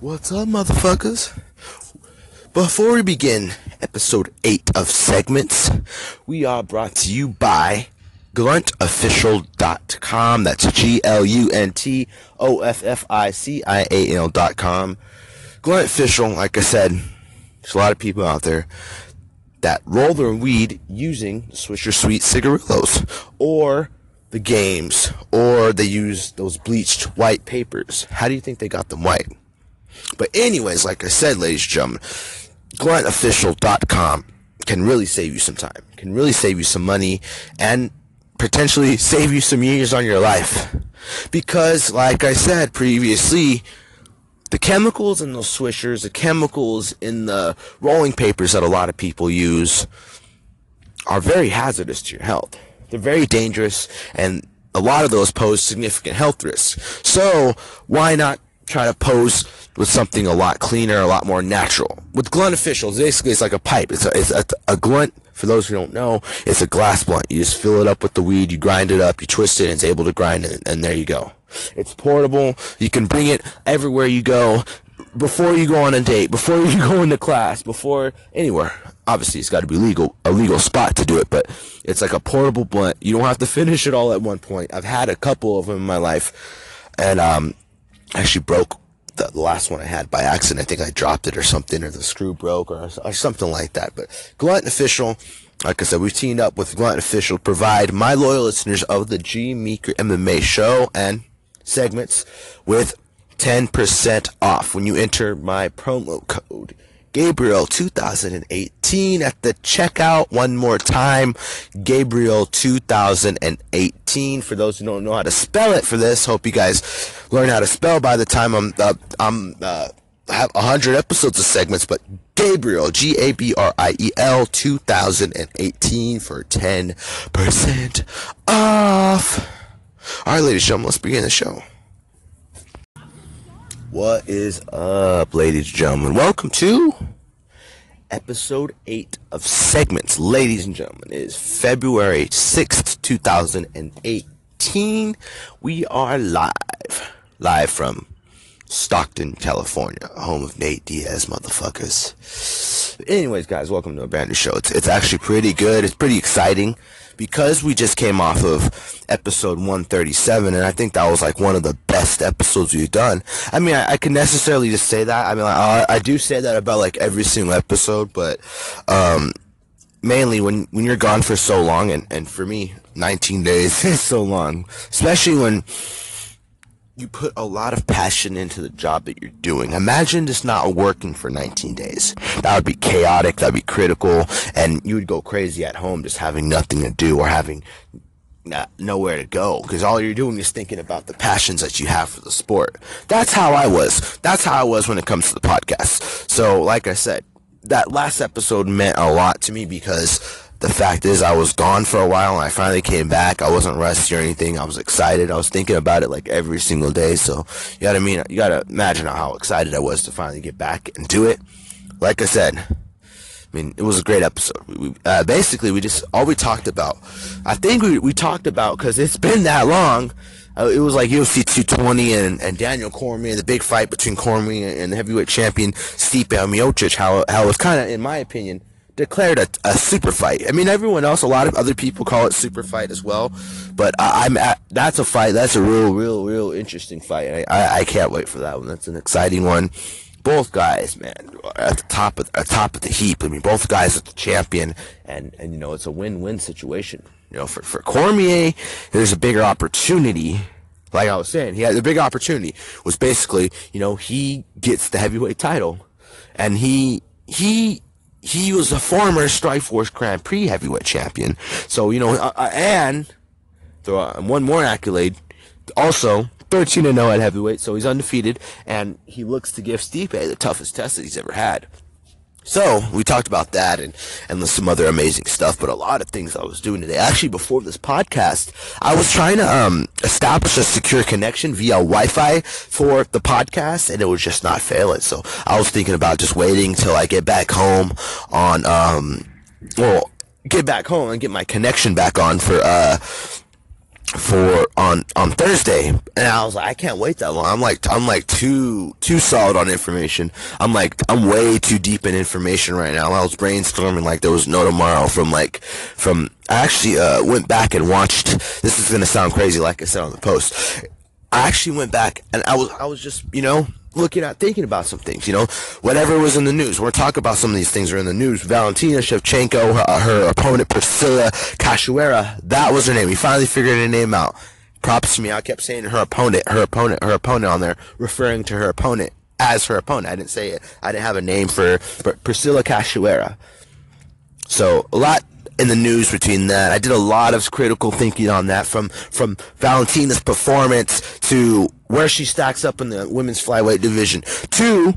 What's up, motherfuckers? Before we begin episode 8 of segments, we are brought to you by gluntofficial.com. That's G L U N T O F F I C I A L.com. Glunt Official, like I said, there's a lot of people out there that roll their weed using Swisher Sweet cigarillos or the games or they use those bleached white papers. How do you think they got them white? But anyways, like I said, ladies and gentlemen, gluntofficial.com can really save you some time, can really save you some money, and potentially save you some years on your life. Because, like I said previously, the chemicals in those swishers, the chemicals in the rolling papers that a lot of people use are very hazardous to your health. They're very dangerous and a lot of those pose significant health risks. So, why not try to pose with something a lot cleaner, a lot more natural. With Glunt Officials, basically it's like a pipe. It's a, it's a, a Glunt, for those who don't know, it's a glass blunt. You just fill it up with the weed, you grind it up, you twist it, and it's able to grind it, and there you go. It's portable. You can bring it everywhere you go. Before you go on a date, before you go into class, before anywhere. Obviously, it's got to be legal, a legal spot to do it, but it's like a portable blunt. You don't have to finish it all at one point. I've had a couple of them in my life, and um, actually broke the last one I had by accident. I think I dropped it or something, or the screw broke, or, or something like that. But Glunt Official, like I said, we've teamed up with Glunt Official to provide my loyal listeners of the G Meeker MMA show and segments with 10% off when you enter my promo code Gabriel 2018 at the checkout. One more time, Gabriel 2018. For those who don't know how to spell it for this, hope you guys learn how to spell by the time I'm uh, I'm uh, have 100 episodes of segments, but Gabriel, G A B R I E L 2018 for 10% off. All right, ladies and gentlemen, let's begin the show. What is up, ladies and gentlemen? Welcome to episode 8 of segments. Ladies and gentlemen, it is February 6th, 2018. We are live. Live from Stockton, California, home of Nate Diaz, motherfuckers. Anyways, guys, welcome to a brand new show. It's, it's actually pretty good. It's pretty exciting because we just came off of episode 137, and I think that was like one of the best episodes we've done. I mean, I, I can necessarily just say that. I mean, I, I do say that about like every single episode, but um, mainly when when you're gone for so long, and and for me, 19 days is so long, especially when you put a lot of passion into the job that you're doing. Imagine just not working for 19 days. That would be chaotic, that'd be critical, and you would go crazy at home just having nothing to do or having nowhere to go because all you're doing is thinking about the passions that you have for the sport. That's how I was. That's how I was when it comes to the podcast. So, like I said, that last episode meant a lot to me because the fact is I was gone for a while and I finally came back. I wasn't rusty or anything. I was excited. I was thinking about it like every single day. So you gotta mean, you gotta imagine how excited I was to finally get back and do it. Like I said, I mean, it was a great episode. We, uh, basically, we just, all we talked about, I think we, we talked about, cause it's been that long, uh, it was like UFC 220 and, and Daniel Cormier, and the big fight between Cormier and the heavyweight champion Stipe Miocic, how, how it was kind of, in my opinion, declared a, a super fight. I mean, everyone else, a lot of other people call it super fight as well, but I, am at, that's a fight. That's a real, real, real interesting fight. I, I, I, can't wait for that one. That's an exciting one. Both guys, man, at the top of at top of the heap. I mean, both guys are the champion, and and you know it's a win-win situation. You know, for for Cormier, there's a bigger opportunity like I was saying, he had the big opportunity was basically, you know, he gets the heavyweight title, and he he he was a former Strikeforce Grand Prix heavyweight champion. So, you know, uh, uh and uh, one more accolade, also 13 0 at heavyweight, so he's undefeated, and he looks to give Stipe the toughest test that he's ever had. So we talked about that and and some other amazing stuff, but a lot of things I was doing today. Actually, before this podcast, I was trying to um, establish a secure connection via Wi-Fi for the podcast, and it was just not failing. So I was thinking about just waiting till I get back home on um, well, get back home and get my connection back on for uh for on on Thursday, and I was like, I can't wait that long. I'm like, I'm like too too solid on information. I'm like, I'm way too deep in information right now. I was brainstorming like there was no tomorrow. From like, from I actually uh, went back and watched. This is gonna sound crazy, like I said on the post. I actually went back and I was I was just you know looking at thinking about some things you know? Whatever was in the news. We're talking about some of these things are in the news. Valentina shevchenko her, her opponent priscilla cachoeira that was her name. We finally figured her name out. Props to me. I kept saying her opponent her opponent her opponent on there referring to her opponent as her opponent. I didn't say it. I didn't have a name for, for priscilla cachoeira so a lot in the news between that. I did a lot of critical thinking on that from from Valentina's performance to where she stacks up in the women's flyweight division to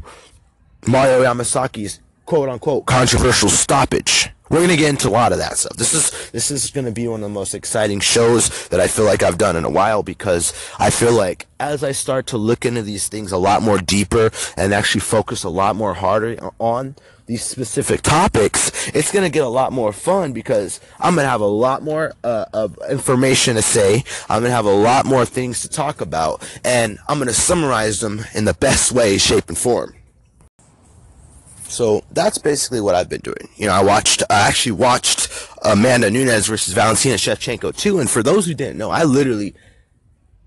Mario Yamasaki's quote unquote controversial stoppage. We're gonna get into a lot of that stuff. This is this is gonna be one of the most exciting shows that I feel like I've done in a while because I feel like as I start to look into these things a lot more deeper and actually focus a lot more harder on these specific topics, it's going to get a lot more fun because I'm going to have a lot more uh, of information to say. I'm going to have a lot more things to talk about, and I'm going to summarize them in the best way, shape, and form. So that's basically what I've been doing. You know, I watched, I actually watched Amanda Nunes versus Valentina Shevchenko too, and for those who didn't know, I literally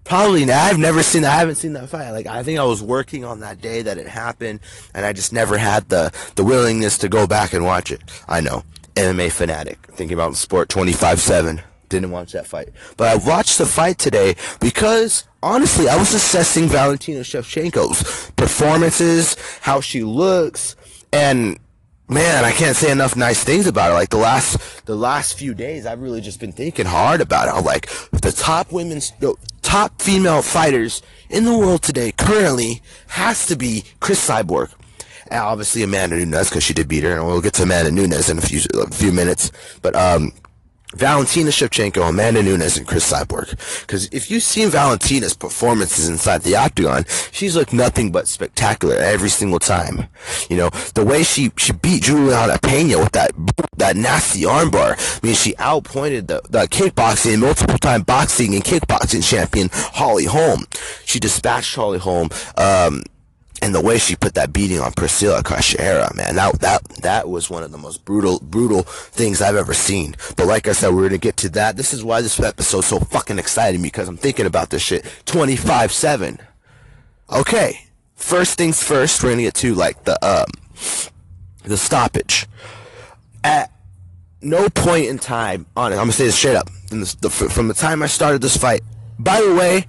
Probably not. I've never seen. I haven't seen that fight. Like I think I was working on that day that it happened, and I just never had the the willingness to go back and watch it. I know, MMA fanatic, thinking about sport twenty five seven. Didn't watch that fight, but I watched the fight today because honestly, I was assessing Valentina Shevchenko's performances, how she looks, and man, I can't say enough nice things about it. Like the last the last few days, I've really just been thinking hard about it. I'm like the top women's top female fighters in the world today currently has to be Chris Cyborg. And obviously Amanda Nunes because she did beat her, and we'll get to Amanda Nunes in a few a few minutes. But um, Valentina Shevchenko, Amanda Nunes, and Chris Cyborg. Because if you've seen Valentina's performances inside the octagon, she's looked nothing but spectacular every single time. You know, the way she, she beat Julianna Peña with that that nasty armbar. I mean, she outpointed the, the kickboxing, multiple time boxing and kickboxing champion Holly Holm. She dispatched Holly Holm. Um, and the way she put that beating on Priscilla Cachoeira, man, that that that was one of the most brutal brutal things I've ever seen. But like I said, we're gonna get to that. This is why this episode's so fucking exciting because I'm thinking about this shit 25/7. Okay, first things first, we're gonna get to like the um the stoppage. At no point in time on it, I'm gonna say this straight up. The, from the time I started this fight. By the way,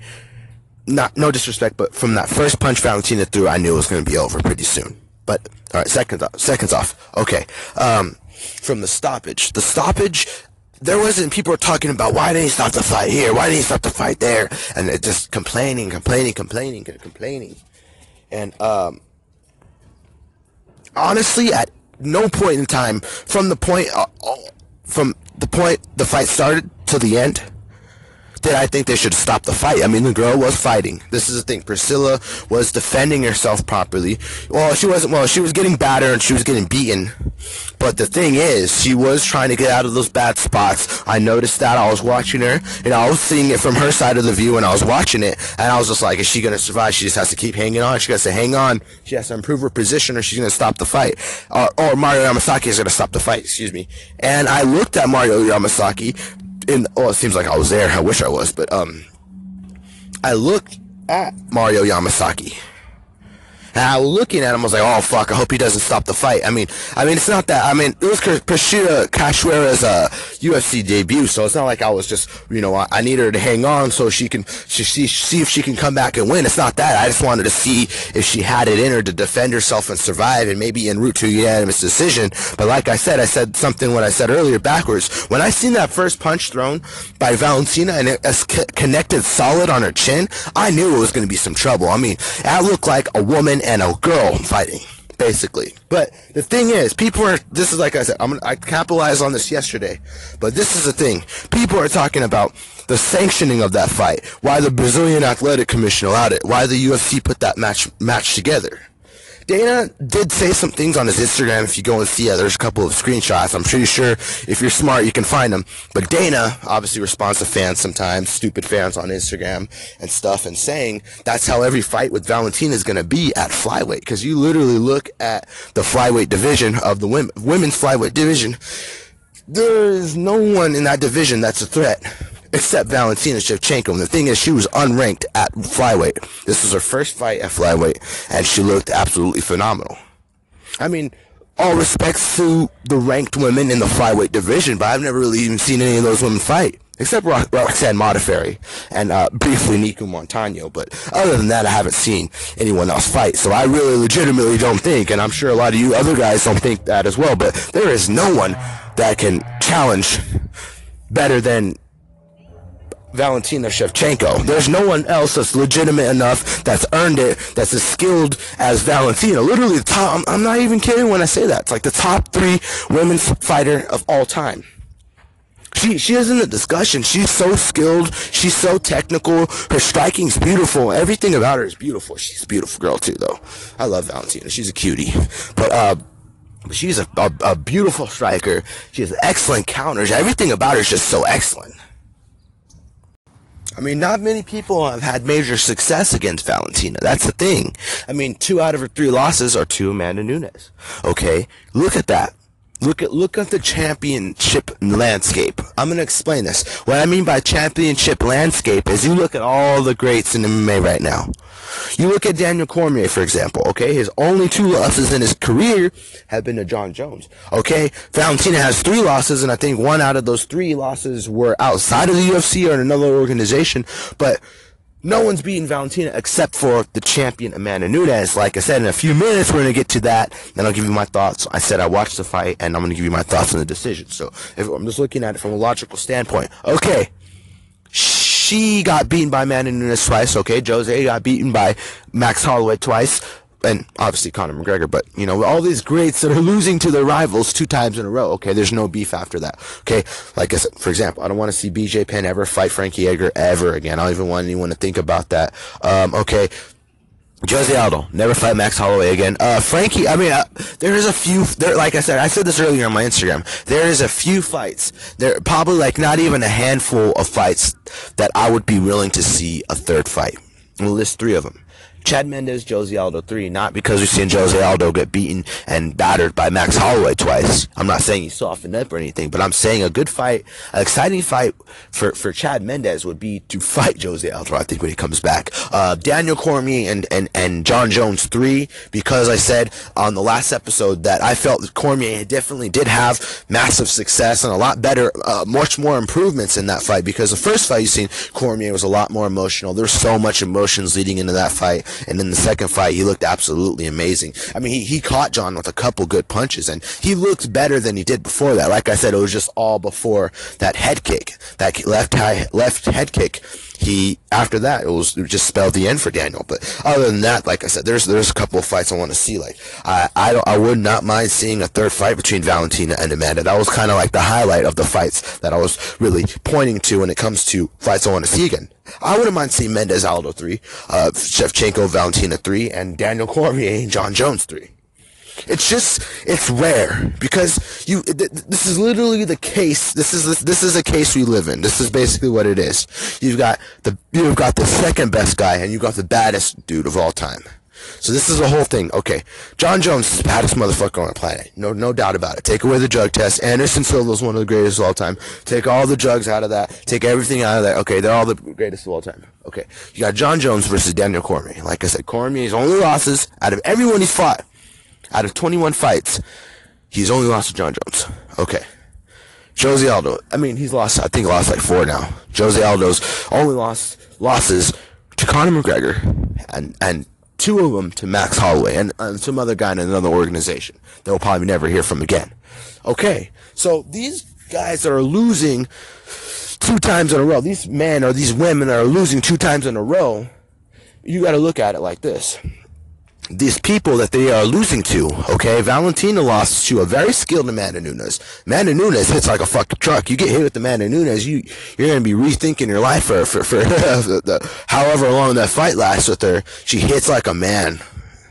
not no disrespect, but from that first punch Valentina threw, I knew it was going to be over pretty soon. But all right, seconds off. Seconds off. Okay. Um, from the stoppage, the stoppage. There wasn't people were talking about why didn't he stop the fight here? Why didn't he stop the fight there? And it just complaining, complaining, complaining, complaining. And um, honestly, at no point in time, from the point, uh, from the point the fight started to the end, that I think they should stop the fight. I mean, the girl was fighting. This is the thing. Priscilla was defending herself properly. Well, she wasn't. Well, she was getting battered and she was getting beaten. But the thing is, she was trying to get out of those bad spots. I noticed that. I was watching her, and I was seeing it from her side of the view, and I was watching it, and I was just like, is she gonna survive? She just has to keep hanging on. She has to hang on. She has to improve her position, or she's gonna stop the fight. Uh, or Mario Yamasaki is gonna stop the fight. Excuse me. And I looked at Mario Yamasaki in oh, it seems like I was there. I wish I was, but um, I looked at Mario Yamasaki and I was looking at him, I was like, oh fuck, I hope he doesn't stop the fight. I mean, I mean, it's not that. I mean, it was Priscilla Cachoeira's uh, UFC debut, so it's not like I was just, you know, I, I need her to hang on so she can she, see see if she can come back and win. It's not that. I just wanted to see if she had it in her to defend herself and survive, and maybe en route to a unanimous decision. But like I said, I said something what I said earlier backwards. When I seen that first punch thrown by Valentina and it connected solid on her chin, I knew it was going to be some trouble. I mean, that looked like a woman and a girl fighting, basically. But the thing is, people are. This is like I said. I'm. I capitalized on this yesterday, but this is the thing. People are talking about the sanctioning of that fight. Why the Brazilian Athletic Commission allowed it. Why the UFC put that match match together. Dana did say some things on his Instagram. If you go and see it, there's a couple of screenshots. I'm pretty sure if you're smart, you can find them. But Dana obviously responds to fans sometimes, stupid fans on Instagram and stuff, and saying that's how every fight with Valentina is going to be at flyweight. Because you literally look at the flyweight division of the women, women's flyweight division. There is no one in that division that's a threat except Valentina Shevchenko. And the thing is, she was unranked at flyweight. This was her first fight at flyweight, and she looked absolutely phenomenal. I mean, all respects to the ranked women in the flyweight division, but I've never really even seen any of those women fight. Except Ro- Roxanne Modafferi and uh, briefly Nicco Montaño, but other than that, I haven't seen anyone else fight. So I really legitimately don't think, and I'm sure a lot of you other guys don't think that as well. But there is no one that can challenge better than Valentina Shevchenko. There's no one else that's legitimate enough, that's earned it, that's as skilled as Valentina. Literally, the top, I'm, I'm not even kidding when I say that. It's like the top three women's fighter of all time. She, she isn't a discussion. She's so skilled. She's so technical. Her striking's beautiful. Everything about her is beautiful. She's a beautiful girl too, though. I love Valentina. She's a cutie. But, uh, she's a, a, a beautiful striker. She has excellent counters. Everything about her is just so excellent. I mean, not many people have had major success against Valentina. That's the thing. I mean, two out of her three losses are to Amanda Nunes. Okay? Look at that. Look at look at the championship landscape. I'm gonna explain this. What I mean by championship landscape is you look at all the greats in MMA right now. You look at Daniel Cormier, for example, okay? His only two losses in his career have been to Jon Jones, okay? Valentina has three losses, and I think one out of those three losses were outside of the UFC or in another organization, but no one's beaten Valentina except for the champion Amanda Nunes. Like I said, in a few minutes we're gonna get to that, and I'll give you my thoughts. I said I watched the fight, and I'm gonna give you my thoughts on the decision. So if, I'm just looking at it from a logical standpoint. Okay, she got beaten by Amanda Nunes twice. Okay, Jose got beaten by Max Holloway twice and obviously Conor McGregor, but you know, all these greats that are losing to their rivals two times in a row. Okay, there's no beef after that. Okay, like I said, for example, I don't want to see BJ Penn ever fight Frankie Edgar ever again. I don't even want anyone to think about that. Um, okay. Jose Aldo, never fight Max Holloway again. Uh, Frankie, I mean, uh, there is a few, there, like I said, I said this earlier on my Instagram, there is a few fights, there, probably like not even a handful of fights that I would be willing to see a third fight. We'll list three of them. Chad Mendes, Jose Aldo 3, not because we've seen Jose Aldo get beaten and battered by Max Holloway twice. I'm not saying he's softened up or anything, but I'm saying a good fight, an exciting fight for, for Chad Mendes would be to fight Jose Aldo, I think, when he comes back. Uh, Daniel Cormier and, and, and Jon Jones 3, because I said on the last episode that I felt that Cormier definitely did have massive success and a lot better, uh, much more improvements in that fight, because the first fight you seen, Cormier was a lot more emotional. There's so much emotions leading into that fight and in the second fight, he looked absolutely amazing. I mean, he, he caught Jon with a couple good punches, and he looked better than he did before that. Like I said, it was just all before that head kick, that left high, left head kick. He after that it was it just spelled the end for Daniel. But other than that, like I said, there's there's a couple of fights I want to see. Like I I don't I would not mind seeing a third fight between Valentina and Amanda. That was kind of like the highlight of the fights that I was really pointing to when it comes to fights I want to see again. I wouldn't mind seeing Mendes Aldo 3, uh, Shevchenko Valentina 3, and Daniel Cormier and Jon Jones 3. It's just, it's rare because you, th- this is literally the case. This is, this is a case we live in. This is basically what it is. You've got the, you've got the second best guy and you've got the baddest dude of all time. So this is the whole thing. Okay, Jon Jones is the baddest motherfucker on the planet. No, no doubt about it. Take away the drug test. Anderson Silva is one of the greatest of all time. Take all the drugs out of that. Take everything out of that. Okay, they're all the greatest of all time. Okay, you got Jon Jones versus Daniel Cormier. Like I said, Cormier's only losses out of everyone he's fought, out of 21 fights, he's only lost to Jon Jones. Okay. Jose Aldo. I mean, he's lost. I think lost like four now. Jose Aldo's only lost losses to Conor McGregor and and two of them to Max Holloway and, and some other guy in another organization that we'll probably never hear from again. Okay, so these guys that are losing two times in a row, these men or these women that are losing two times in a row, you got to look at it like this these people that they are losing to, okay? Valentina lost to a very skilled Amanda Nunes. Amanda Nunes hits like a fucking truck. You get hit with Amanda Nunes, you, you're gonna be rethinking your life for, for, for the, the, however long that fight lasts with her. She hits like a man.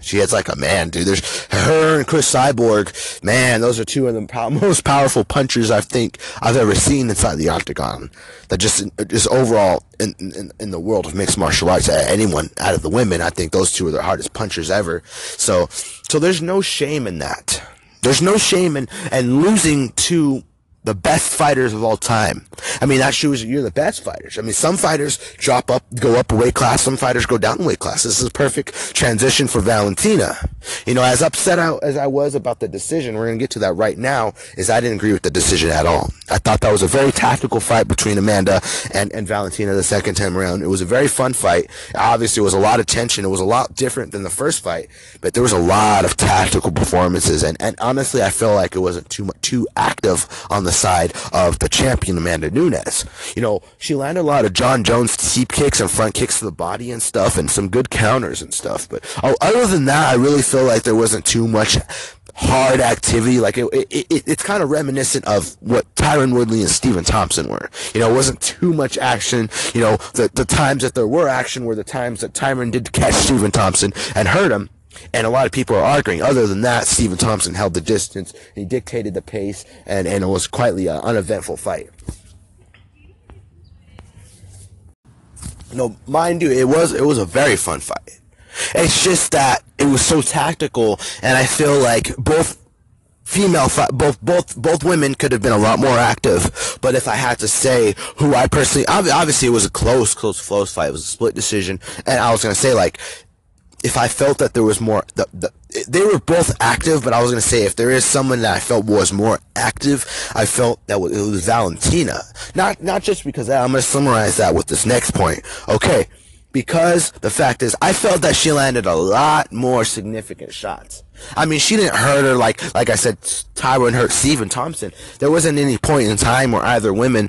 She hits like a man, dude. There's her and Chris Cyborg. Man, those are two of the most powerful punchers I think I've ever seen inside the octagon. That just, just overall in, in, in the world of mixed martial arts, anyone out of the women, I think those two are the hardest punchers ever. So, so there's no shame in that. There's no shame in, and losing to the best fighters of all time. I mean, that shows you're the best fighters. I mean, some fighters drop up, go up a weight class. Some fighters go down a weight class. This is a perfect transition for Valentina. You know, as upset as I was about the decision, we're going to get to that right now, is I didn't agree with the decision at all. I thought that was a very tactical fight between Amanda and, and Valentina the second time around. It was a very fun fight. Obviously, it was a lot of tension. It was a lot different than the first fight, but there was a lot of tactical performances. And, and honestly, I feel like it wasn't too much, too active on the side of the champion Amanda Nunes. You know, she landed a lot of Jon Jones teep kicks and front kicks to the body and stuff, and some good counters and stuff. But oh, other than that, I really feel like there wasn't too much hard activity. Like it, it, it it's kind of reminiscent of what Tyron Woodley and Stephen Thompson were. You know, it wasn't too much action. You know, the the times that there were action were the times that Tyron did catch Stephen Thompson and hurt him. And a lot of people are arguing. Other than that, Stephen Thompson held the distance. He dictated the pace, and, and it was quietly an uneventful fight. No, mind you, it was it was a very fun fight. It's just that it was so tactical, and I feel like both female both both both women could have been a lot more active but if i had to say who i personally obviously it was a close close close fight it was a split decision and i was to say like if I felt that there was more, the, the, they were both active, but I was going to say if there is someone that I felt was more active, I felt that it was Valentina. Not, not just because I'm going to summarize that with this next point. Okay. Because the fact is, I felt that she landed a lot more significant shots. I mean, she didn't hurt her like, like I said, Tyron hurt Stephen Thompson. There wasn't any point in time where either women,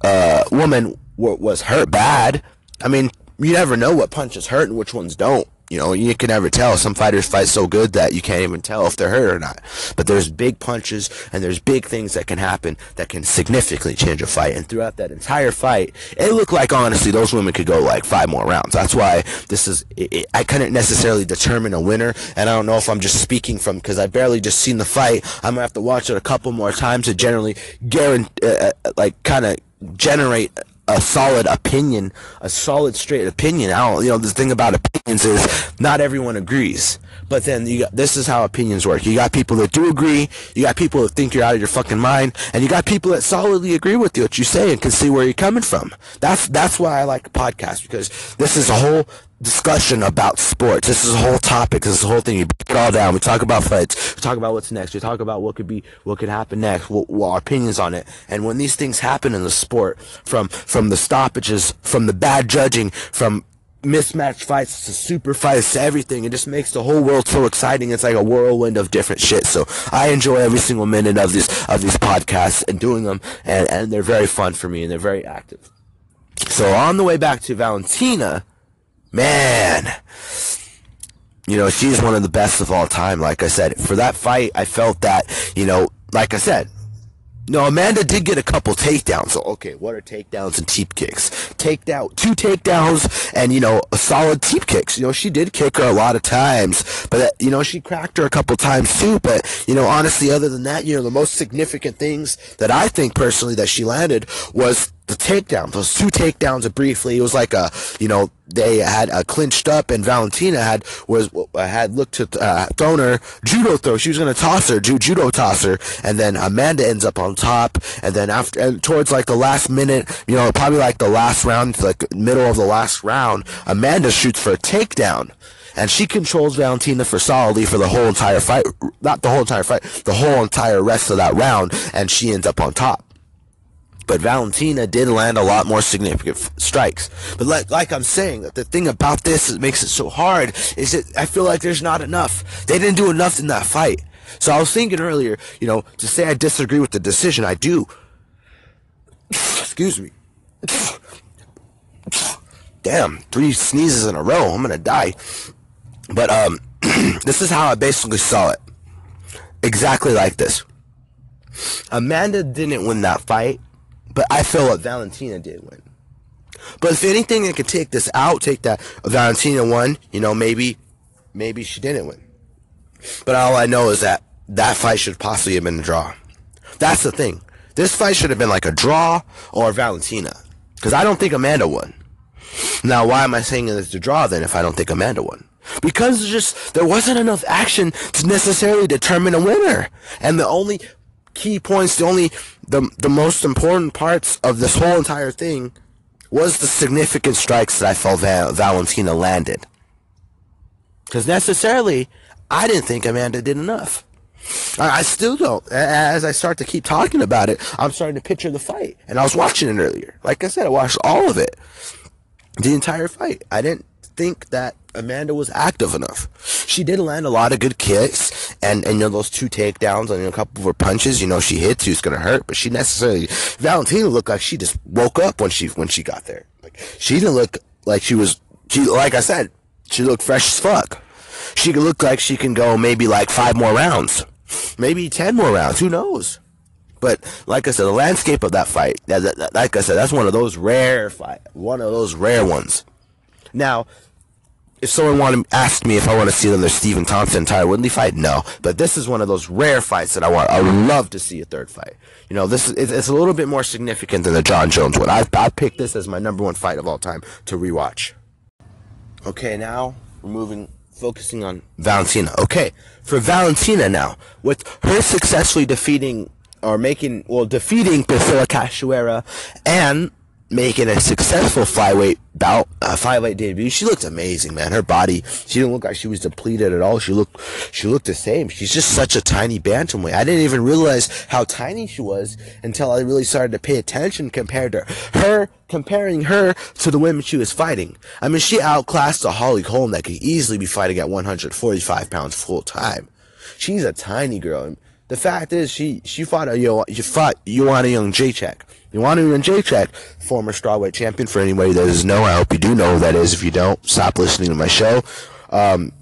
uh, woman was hurt bad. I mean, you never know what punches hurt and which ones don't. You know, you can never tell. Some fighters fight so good that you can't even tell if they're hurt or not. But there's big punches and there's big things that can happen that can significantly change a fight. And throughout that entire fight, it looked like honestly those women could go like five more rounds. That's why this is. It, it, I couldn't necessarily determine a winner, and I don't know if I'm just speaking from because I barely just seen the fight. I'm gonna have to watch it a couple more times to generally guarantee, uh, uh, like, kind of generate a solid opinion, a solid straight opinion. I don't, you know, the thing about opinions is not everyone agrees. But then you got, this is how opinions work. You got people that do agree, you got people that think you're out of your fucking mind, and you got people that solidly agree with you, what you say, and can see where you're coming from. That's, that's why I like a podcast, because this is a whole, discussion about sports. This is a whole topic. This is a whole thing. You break it all down. We talk about fights. We talk about what's next. We talk about what could be, what could happen next. What, what our opinions on it. And when these things happen in the sport, from from the stoppages, from the bad judging, from mismatched fights to super fights to everything. It just makes the whole world so exciting. It's like a whirlwind of different shit. So I enjoy every single minute of these of these podcasts and doing them, and and they're very fun for me and they're very active. So on the way back to Valentina man, you know, she's one of the best of all time. Like I said, for that fight, I felt that, you know, like I said, no, Amanda did get a couple takedowns. So, okay, what are takedowns and teep kicks? Takedown, two takedowns and, you know, a solid teep kicks. You know, she did kick her a lot of times, but, uh, you know, she cracked her a couple times too. But, you know, honestly, other than that, you know, the most significant things that I think personally that she landed was the takedown, those two takedowns briefly. It was like a, you know, they had uh, clinched up, and Valentina had was had looked to uh, thrown her judo throw. She was gonna toss her, ju- judo toss her, and then Amanda ends up on top. And then after, and towards like the last minute, you know, probably like the last round, like middle of the last round, Amanda shoots for a takedown and she controls Valentina for solidly for the whole entire fight, not the whole entire fight, the whole entire rest of that round, and she ends up on top. But Valentina did land a lot more significant f- strikes. But like, like I'm saying, the thing about this that makes it so hard is that I feel like there's not enough. They didn't do enough in that fight. So I was thinking earlier, you know, to say I disagree with the decision, I do. Excuse me. Damn, three sneezes in a row. I'm gonna die. But um, this is how I basically saw it. Exactly like this. Amanda didn't win that fight but I feel what Valentina did win. But if anything that could take this out, take that Valentina won, you know, maybe maybe she didn't win. But all I know is that that fight should possibly have been a draw. That's the thing. This fight should have been like a draw or Valentina. Because I don't think Amanda won. Now, why am I saying it's a draw then if I don't think Amanda won? Because just there wasn't enough action to necessarily determine a winner. And the only key points, the only the the most important parts of this whole entire thing was the significant strikes that I felt Val- Valentina landed. Because necessarily, I didn't think Amanda did enough. I, I still don't. As I start to keep talking about it, I'm starting to picture the fight. And I was watching it earlier. Like I said, I watched all of it. The entire fight. I didn't think that Amanda was active enough. She did land a lot of good kicks, and, and you know those two takedowns and you know, a couple of her punches. You know she hit who's gonna hurt, but she necessarily Valentina looked like she just woke up when she when she got there. Like she didn't look like she was. She like I said, she looked fresh as fuck. She could look like she can go maybe like five more rounds, maybe ten more rounds. Who knows? But like I said, the landscape of that fight, like I said, that's one of those rare fight, one of those rare ones. Now, if someone wanted asked me if I want to see another Stephen Thompson Tyler Woodley fight, no. But this is one of those rare fights that I want. I would love to see a third fight. You know, this is it's, a little bit more significant than the Jon Jones one. I I picked this as my number one fight of all time to rewatch. Okay, now we're moving focusing on Valentina. Okay, for Valentina now, with her successfully defeating or making well defeating Priscilla Cachoeira and making a successful flyweight bout, uh, flyweight debut. She looked amazing, man. Her body, she didn't look like she was depleted at all. She looked, she looked the same. She's just such a tiny bantamweight. I didn't even realize how tiny she was until I really started to pay attention compared to her, comparing her to the women she was fighting. I mean, she outclassed a Holly Holm that could easily be fighting at 145 pounds full time. She's a tiny girl. The fact is, she she fought a you she fought Joanna Jędrzejczyk. Joanna Jędrzejczyk, former strawweight champion. For anybody that doesn't know, I hope you do know who that is. If you don't, stop listening to my show. Um,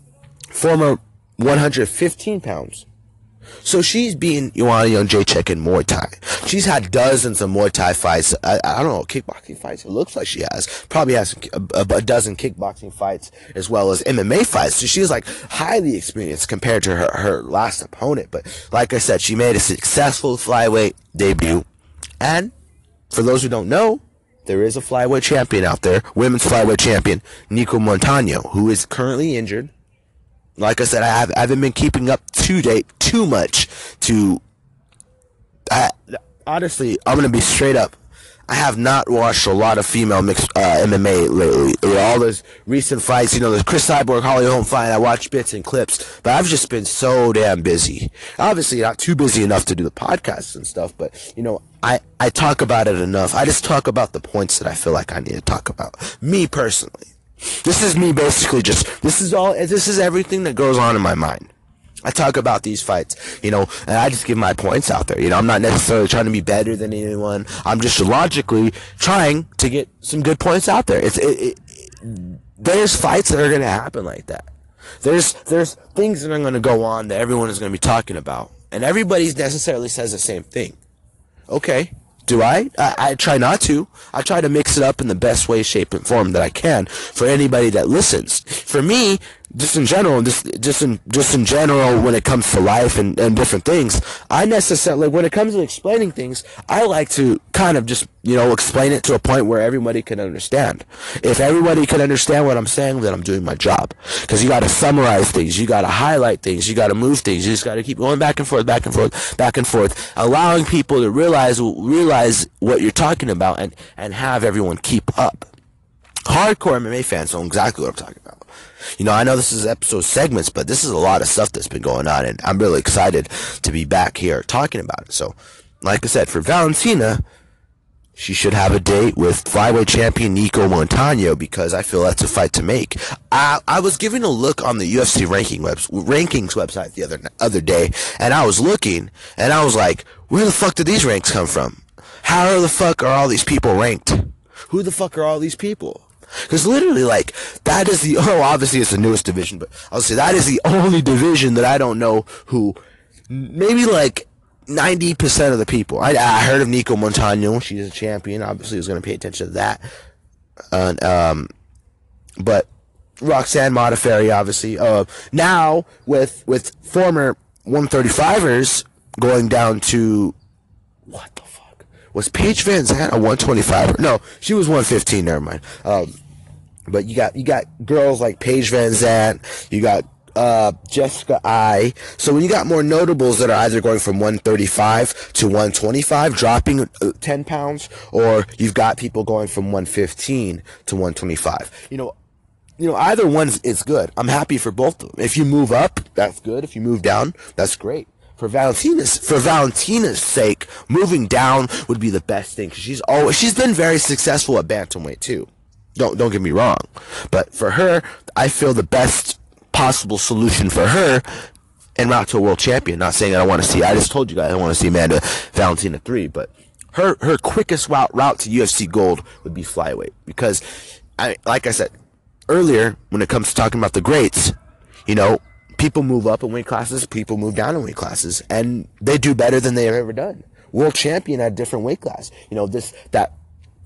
former 115 pounds so she's being Joanna Jędrzejczyk in Muay Thai. She's had dozens of Muay Thai fights. I, I don't know, kickboxing fights. It looks like she has. Probably has a, a, a, dozen kickboxing fights as well as MMA fights. So she's like highly experienced compared to her, her last opponent. But like I said, she made a successful flyweight debut. And for those who don't know, there is a flyweight champion out there, women's flyweight champion, Nicco Montaño, who is currently injured like I said, I, have, I haven't been keeping up to date too much to. I, honestly, I'm gonna be straight up. I have not watched a lot of female mixed uh, MMA lately. All those recent fights, you know, the Chris Cyborg Holly Holm fight. I watched bits and clips, but I've just been so damn busy. Obviously, not too busy enough to do the podcasts and stuff, but you know, I I talk about it enough. I just talk about the points that I feel like I need to talk about. Me personally. This is me basically just, this is all, this is everything that goes on in my mind. I talk about these fights, you know, and I just give my points out there. You know, I'm not necessarily trying to be better than anyone. I'm just logically trying to get some good points out there. It's, it, it, there's fights that are going to happen like that. There's, there's things that are going to go on that everyone is going to be talking about. And everybody necessarily says the same thing. Okay. Do I? I? I try not to. I try to mix it up in the best way, shape, and form that I can for anybody that listens. For me, just in general, just just in just in general, when it comes to life and, and different things, I necessarily when it comes to explaining things, I like to kind of just you know explain it to a point where everybody can understand. If everybody can understand what I'm saying, then I'm doing my job. Because you got to summarize things, you got to highlight things, you got to move things, you just got to keep going back and forth, back and forth, back and forth, allowing people to realize realize what you're talking about and and have everyone keep up. Hardcore MMA fans know exactly what I'm talking about. You know, I know this is episode segments, but this is a lot of stuff that's been going on, and I'm really excited to be back here talking about it. So, like I said, for Valentina, she should have a date with flyweight champion Nicco Montaño because I feel that's a fight to make. I, I was giving a look on the UFC ranking webs, rankings website the other other day, and I was looking, and I was like, where the fuck did these ranks come from? How the fuck are all these people ranked? Who the fuck are all these people? Because literally, like, that is the, oh, obviously it's the newest division, but I'll say that is the only division that I don't know who, maybe like 90% of the people. I, I heard of Nicco Montaño. She's a champion. Obviously, was going to pay attention to that. And, um, but Roxanne Modafferi, obviously. Uh, now with with former 135ers going down to what the was Paige VanZant a 125? No, she was 115. Never mind. Um, but you got you got girls like Paige VanZant. You got uh, Jessica Eye So when you got more notables that are either going from 135 to 125, dropping uh, 10 pounds, or you've got people going from 115 to 125. You know, you know, either one is good. I'm happy for both of them. If you move up, that's good. If you move down, that's great. For Valentina's, for Valentina's sake, moving down would be the best thing because she's always she's been very successful at bantamweight too. Don't don't get me wrong, but for her, I feel the best possible solution for her and route to a world champion. Not saying that I want to see. I just told you guys I want to see Amanda Valentina three, but her her quickest route route to UFC gold would be flyweight because I like I said earlier when it comes to talking about the greats, you know, people move up in weight classes, people move down in weight classes, and they do better than they have ever done. World champion at a different weight class. You know, this that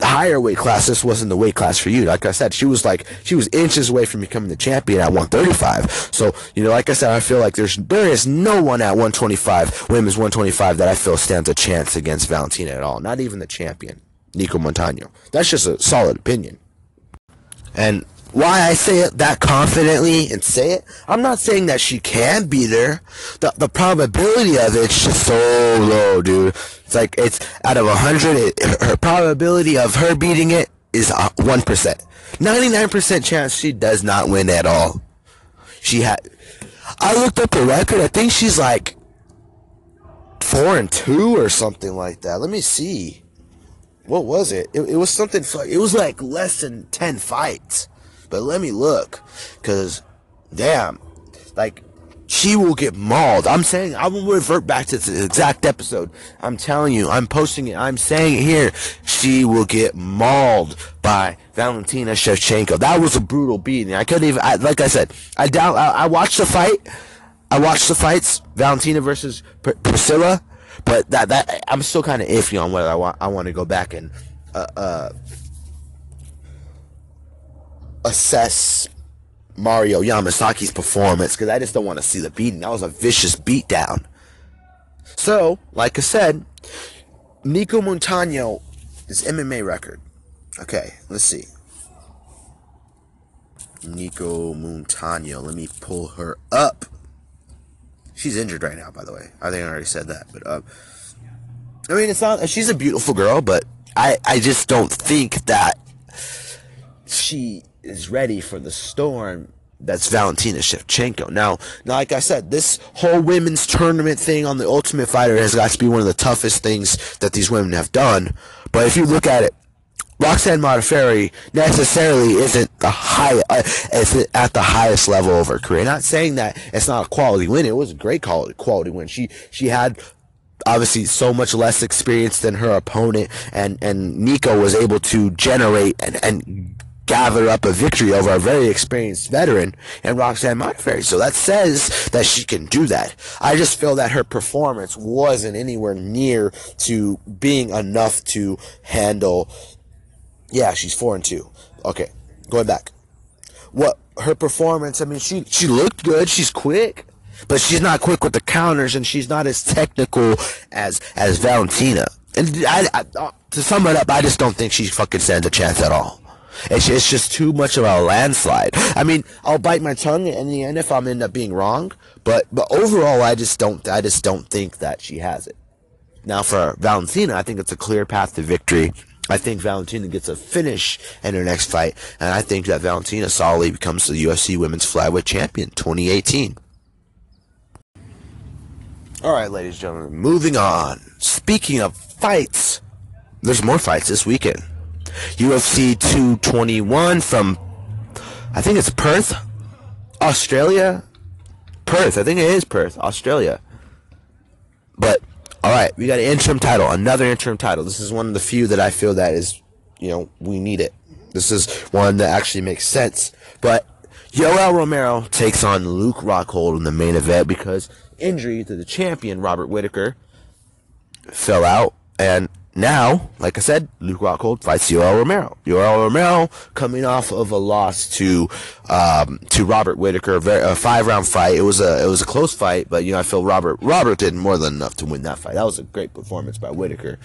higher weight class, this wasn't the weight class for you. Like I said, she was like she was inches away from becoming the champion at 135. So, you know, like I said, I feel like there's there is no one at 125, women's 125 that I feel stands a chance against Valentina at all. Not even the champion, Nicco Montaño. That's just a solid opinion. And why I say it that confidently and say it, I'm not saying that she can beat her. The the probability of it's just so low, dude. It's like it's out of a hundred, it, her probability of her beating it is one percent. Ninety nine percent chance she does not win at all. She had. I looked up the record. I think she's like four and two or something like that. Let me see. What was it? It, it was something. It was like less than ten fights. But let me look, cause damn, like she will get mauled. I'm saying I will revert back to the exact episode. I'm telling you, I'm posting it. I'm saying it here. She will get mauled by Valentina Shevchenko. That was a brutal beating. I couldn't even. I, like I said, I doubt. I, I, watched the fight. I watched the fights. Valentina versus Pr- Priscilla. But that that I'm still kind of iffy on whether I want I want to go back and uh, uh assess Mario Yamasaki's performance because I just don't want to see the beating. That was a vicious beatdown. So, like I said, Nicco Montaño is MMA record. Okay, let's see. Nicco Montaño. Let me pull her up. She's injured right now, by the way. I think I already said that, but um, I mean, it's not. She's a beautiful girl, but I I just don't think that she is ready for the storm that's Valentina Shevchenko. Now, now, like I said, this whole women's tournament thing on the Ultimate Fighter has got to be one of the toughest things that these women have done. But if you look at it, Roxanne Modafferi necessarily isn't the high, uh, isn't at the highest level of her career. Not saying that it's not a quality win. It was a great quality quality win. She she had obviously so much less experience than her opponent, and and Nicco was able to generate and and gather up a victory over a very experienced veteran and Roxanne Modafferi. So that says that she can do that. I just feel that her performance wasn't anywhere near to being enough to handle. Yeah, she's four and two. Okay, going back. What her performance? I mean, she she looked good. She's quick, but she's not quick with the counters, and she's not as technical as as Valentina. And I, I, uh, to sum it up, I just don't think she fucking stands a chance at all. It's, it's just too much of a landslide. I mean, I'll bite my tongue in the end if I'm end up being wrong, but but overall, I just don't I just don't think that she has it. Now for Valentina, I think it's a clear path to victory. I think Valentina gets a finish in her next fight, and I think that Valentina solidly becomes the UFC Women's Flyweight Champion 2018. All right, ladies and gentlemen, moving on. Speaking of fights, there's more fights this weekend. UFC 221 from, I think it's Perth, Australia. Perth, I think it is Perth, Australia. But all right, we got an interim title, another interim title. This is one of the few that I feel that is, you know, we need it. This is one that actually makes sense. But Yoel Romero takes on Luke Rockhold in the main event because injury to the champion Robert Whitaker fell out, and now, like I said, Luke Rockhold fights Yoel Romero. Yoel Romero coming off of a loss to um, to Robert Whitaker, a, five round fight. It was a it was a close fight, but you know I feel Robert Robert did more than enough to win that fight. That was a great performance by Whitaker.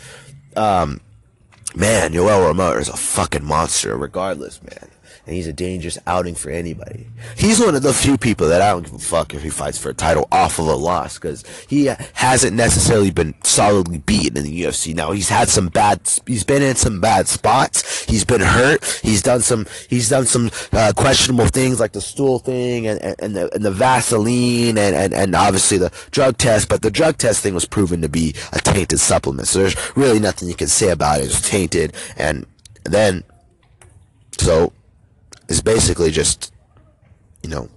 Um, man, Yoel Romero is a fucking monster, regardless, man and he's a dangerous outing for anybody. He's one of the few people that I don't give a fuck if he fights for a title off of a loss because he hasn't necessarily been solidly beaten in the UFC. Now he's had some bad, he's been in some bad spots. He's been hurt. He's done some, he's done some uh, questionable things like the stool thing and, and, and, the, and the Vaseline and, and, and obviously the drug test. But the drug test thing was proven to be a tainted supplement. So there's really nothing you can say about it. It's tainted. And then, so is basically just, you know,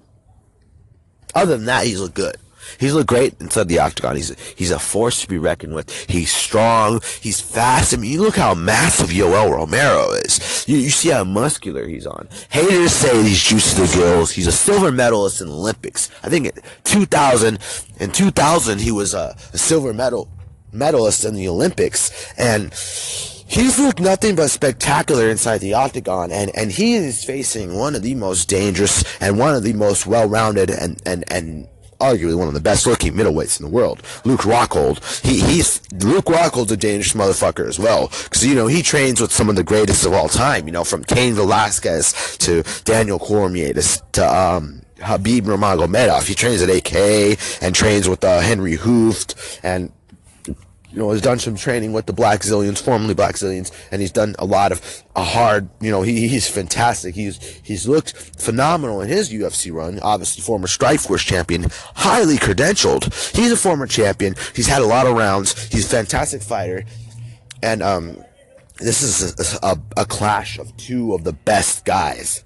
other than that, he's looked good. He's looked great inside the octagon. He's he's a force to be reckoned with. He's strong. He's fast. I mean, you look how massive Yoel Romero is. You, you see how muscular he's on. Haters say he's juicy to the gills. He's a silver medalist in Olympics. I think in 2000, in 2000, he was a, a silver medal medalist in the Olympics. And He's looked nothing but spectacular inside the octagon, and, and he is facing one of the most dangerous and one of the most well-rounded and, and, and arguably one of the best looking middleweights in the world, Luke Rockhold. He, he's, Luke Rockhold's a dangerous motherfucker as well. Cause, you know, he trains with some of the greatest of all time, you know, from Cain Velasquez to Daniel Cormier to, to um, Khabib Nurmagomedov. He trains at AK and trains with uh, Henry Hooft and you know, has done some training with the Blackzilians, formerly Blackzilians, and he's done a lot of a hard, you know, he, he's fantastic. He's, he's looked phenomenal in his UFC run. Obviously, former Strikeforce champion, highly credentialed. He's a former champion. He's had a lot of rounds. He's a fantastic fighter. And, um, this is a, a, a clash of two of the best guys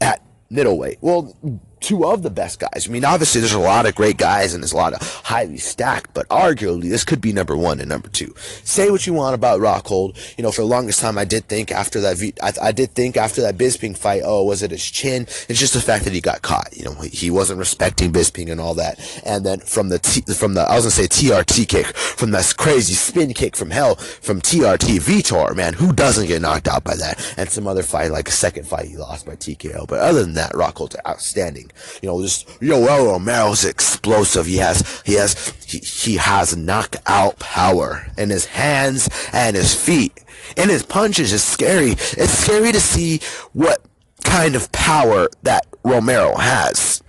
at middleweight. Well, two of the best guys. I mean, obviously there's a lot of great guys and there's a lot of highly stacked, but arguably this could be number one and number two. Say what you want about Rockhold. You know, for the longest time I did think after that, I, did think after that Bisping fight, oh, was it his chin? It's just the fact that he got caught. You know, he wasn't respecting Bisping and all that. And then from the, T, from the, I was gonna say TRT kick, from that crazy spin kick from hell, from TRT Vitor, man, who doesn't get knocked out by that? And some other fight, like a second fight he lost by TKO. But other than that, Rockhold's outstanding. You know, just Yoel Romero's explosive. He has he has he, he has knockout power in his hands and his feet. And his punches is scary. It's scary to see what kind of power that Romero has.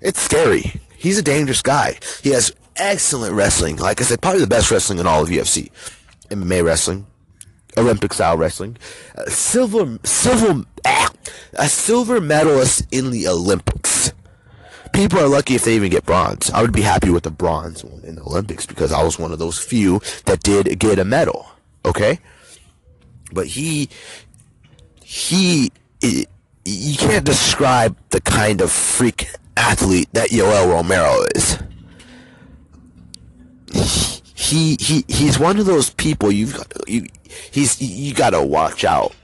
It's scary. He's a dangerous guy. He has excellent wrestling. Like I said, probably the best wrestling in all of UFC. MMA wrestling, Olympic style wrestling, silver, silver, ah, a silver medalist in the Olympics. People are lucky if they even get bronze. I would be happy with the bronze in the Olympics because I was one of those few that did get a medal. Okay, but he, he, you can't describe the kind of freak athlete that Yoel Romero is. He he he's one of those people you've got you he's you got to watch out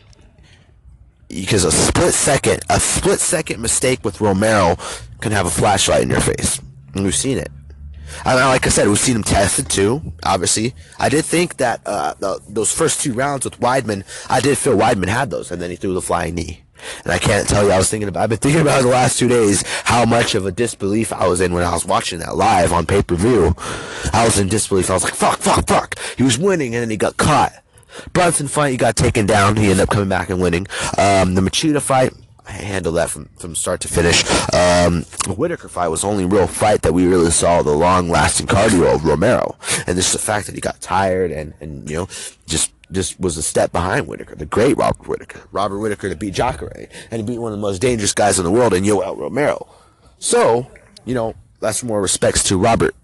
because a split second, a split second mistake with Romero can have a flashlight in your face. And we've seen it. And like I said, we've seen him tested too. Obviously, I did think that uh, those first two rounds with Weidman, I did feel Weidman had those, and then he threw the flying knee. And I can't tell you, I was thinking about, I've been thinking about the last two days how much of a disbelief I was in when I was watching that live on pay per view. I was in disbelief. I was like, fuck, fuck, fuck. He was winning, and then he got caught. Brunson fight, he got taken down. He ended up coming back and winning. Um, the Machida fight, I handled that from, from start to finish. Um, the Whitaker fight was the only real fight that we really saw the long lasting cardio of Romero. And this is the fact that he got tired and, and you know, just just was a step behind Whitaker, the great Robert Whitaker. Robert Whitaker to beat Jacare, and he beat one of the most dangerous guys in the world in Yoel Romero. So, you know, that's more respects to Robert.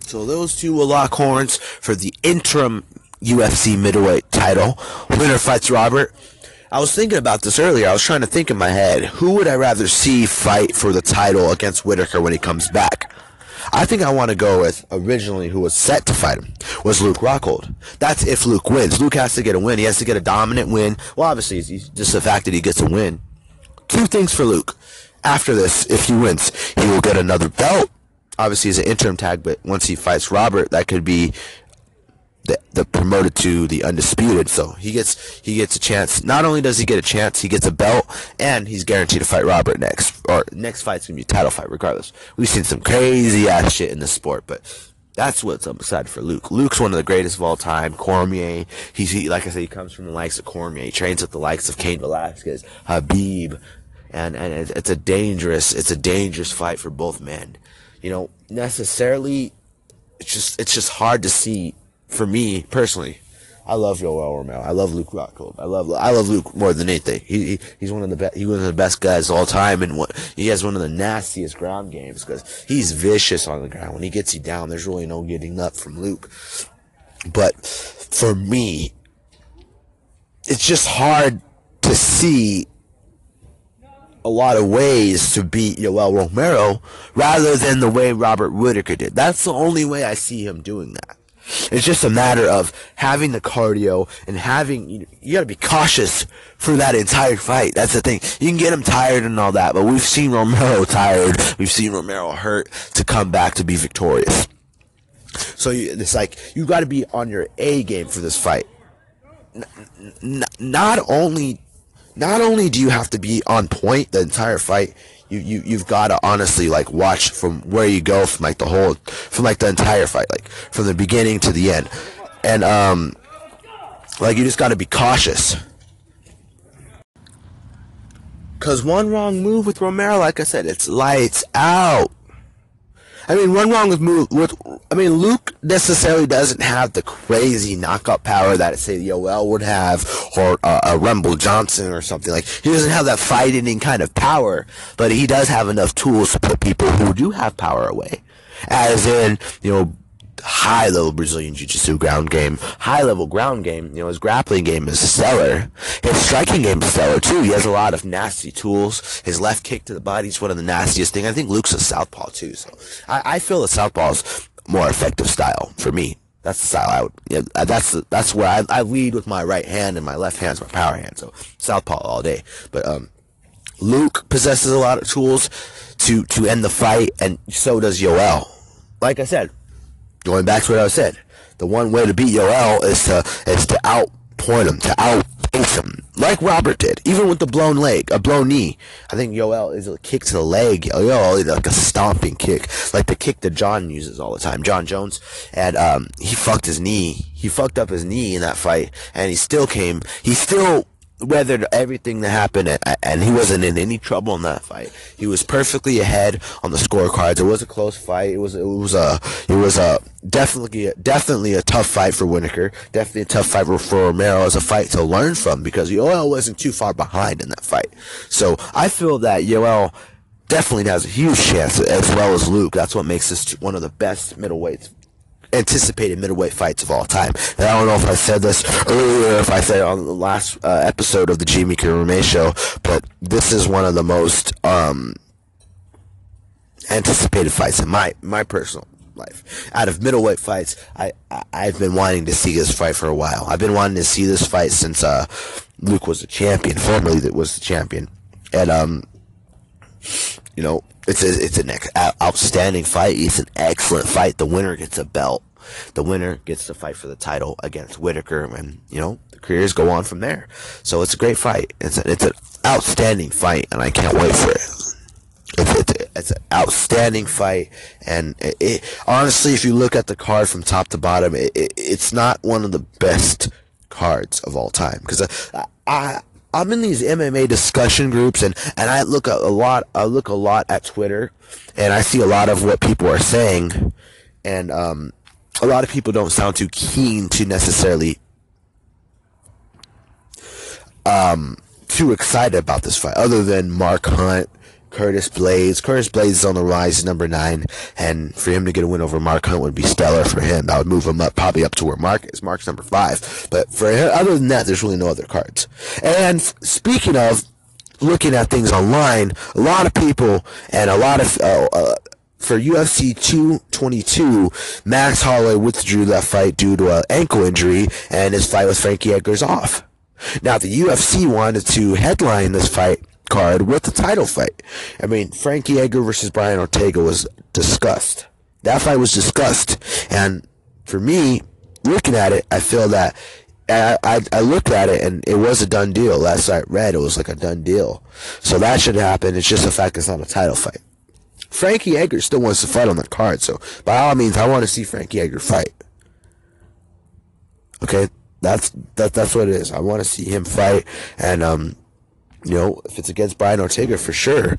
So those two will lock horns for the interim UFC middleweight title. Winner fights Robert. I was thinking about this earlier. I was trying to think in my head, who would I rather see fight for the title against Whitaker when he comes back? I think I want to go with originally who was set to fight him was Luke Rockhold. That's if Luke wins. Luke has to get a win. He has to get a dominant win. Well, obviously, it's just the fact that he gets a win. Two things for Luke. After this, if he wins, he will get another belt. Obviously, he's an interim tag, but once he fights Robert, that could be the, the promoted to the undisputed. So he gets he gets a chance. Not only does he get a chance, he gets a belt, and he's guaranteed to fight Robert next. Or next fight's gonna be a title fight, regardless. We've seen some crazy ass shit in the sport, but that's what's I'm excited for Luke. Luke's one of the greatest of all time. Cormier, he's he, like I said, he comes from the likes of Cormier. He trains with the likes of Cain Velasquez, Khabib, and and it's a dangerous it's a dangerous fight for both men. You know, necessarily, it's just it's just hard to see for me personally. I love Yoel Romero. I love Luke Rockhold. I love I love Luke more than anything. He, he he's one of the best. He was one of the best guys all time, and he has one of the nastiest ground games because he's vicious on the ground. When he gets you down, there's really no getting up from Luke. But for me, it's just hard to see a lot of ways to beat Yoel Romero rather than the way Robert Whitaker did. That's the only way I see him doing that. It's just a matter of having the cardio and having, you, you gotta be cautious for that entire fight. That's the thing. You can get him tired and all that, but we've seen Romero tired. We've seen Romero hurt to come back to be victorious. So you, it's like, you gotta be on your A game for this fight. N- n- not only not only do you have to be on point the entire fight, you, you you've got to honestly like watch from where you go from like the whole from like the entire fight, like from the beginning to the end, and um, like you just got to be cautious. Cause one wrong move with Romero, like I said, it's lights out. I mean, one wrong with with. I mean, Luke necessarily doesn't have the crazy knockout power that say Yoel would have, or uh, a Rumble Johnson or something like. He doesn't have that fighting kind of power, but he does have enough tools to put people who do have power away. As in, you know, high level Brazilian Jiu Jitsu ground game, high level ground game. You know, his grappling game is stellar. His striking game is stellar too. He has a lot of nasty tools. His left kick to the body is one of the nastiest things. I think Luke's a southpaw too. So I, I feel the southpaw's more effective style for me. That's the style I would. Yeah, that's that's where I, I lead with my right hand and my left hand's my power hand. So southpaw all day. But um, Luke possesses a lot of tools to to end the fight, and so does Yoel. Like I said, going back to what I said, the one way to beat Yoel is to is to outpoint him, to outpace him, like Robert did, even with the blown leg, a blown knee. I think Yoel is a kick to the leg. Yoel like a stomping kick, like the kick that Jon uses all the time, Jon Jones, and um, he fucked his knee. He fucked up his knee in that fight, and he still came. He still weathered everything that happened, and, he wasn't in any trouble in that fight. He was perfectly ahead on the scorecards. It was a close fight. It was it was a it was a definitely definitely a tough fight for Whitaker. Definitely a tough fight for, for Romero as a fight to learn from because Yoel wasn't too far behind in that fight. So I feel that Yoel definitely has a huge chance as well as Luke. That's what makes this one of the best middleweights anticipated middleweight fights of all time. And I don't know if I said this earlier, if I said it on the last uh, episode of the G Meeker MMA show, but this is one of the most um, anticipated fights in my my personal life. Out of middleweight fights, I, I have been wanting to see this fight for a while. I've been wanting to see this fight since uh, Luke was the champion, formerly that was the champion, and um, you know, it's a, it's an outstanding fight. It's an excellent fight. The winner gets a belt. The winner gets to fight for the title against Whitaker, and you know the careers go on from there. So it's a great fight. It's a, it's an outstanding fight, and I can't wait for it. It's, it's, it's an outstanding fight, and it, it, honestly, if you look at the card from top to bottom, it, it's not one of the best cards of all time because I, I I'm in these MMA discussion groups and, and I look a, lot I look a lot at Twitter and I see a lot of what people are saying and um, a lot of people don't sound too keen to necessarily um, too excited about this fight other than Mark Hunt Curtis Blades. Curtis Blades is on the rise, number nine, and for him to get a win over Mark Hunt would be stellar for him. That would move him up, probably up to where Mark is. Mark's number five. But for him, other than that, there's really no other cards. And speaking of looking at things online, a lot of people and a lot of uh, uh, for UFC 222, Max Holloway withdrew that fight due to an ankle injury, and his fight with Frankie Edgar's off. Now, the UFC wanted to headline this fight card with the title fight. I mean, Frankie Edgar versus Brian Ortega was discussed. That fight was discussed. And for me, looking at it, I feel that I, I, I looked at it and it was a done deal. Last I read, it was like a done deal. So that should happen. It's just the fact it's not a title fight. Frankie Edgar still wants to fight on that card, so by all means, I want to see Frankie Edgar fight. Okay, that's that that's what it is. I want to see him fight, and um, you know, if it's against Brian Ortega for sure,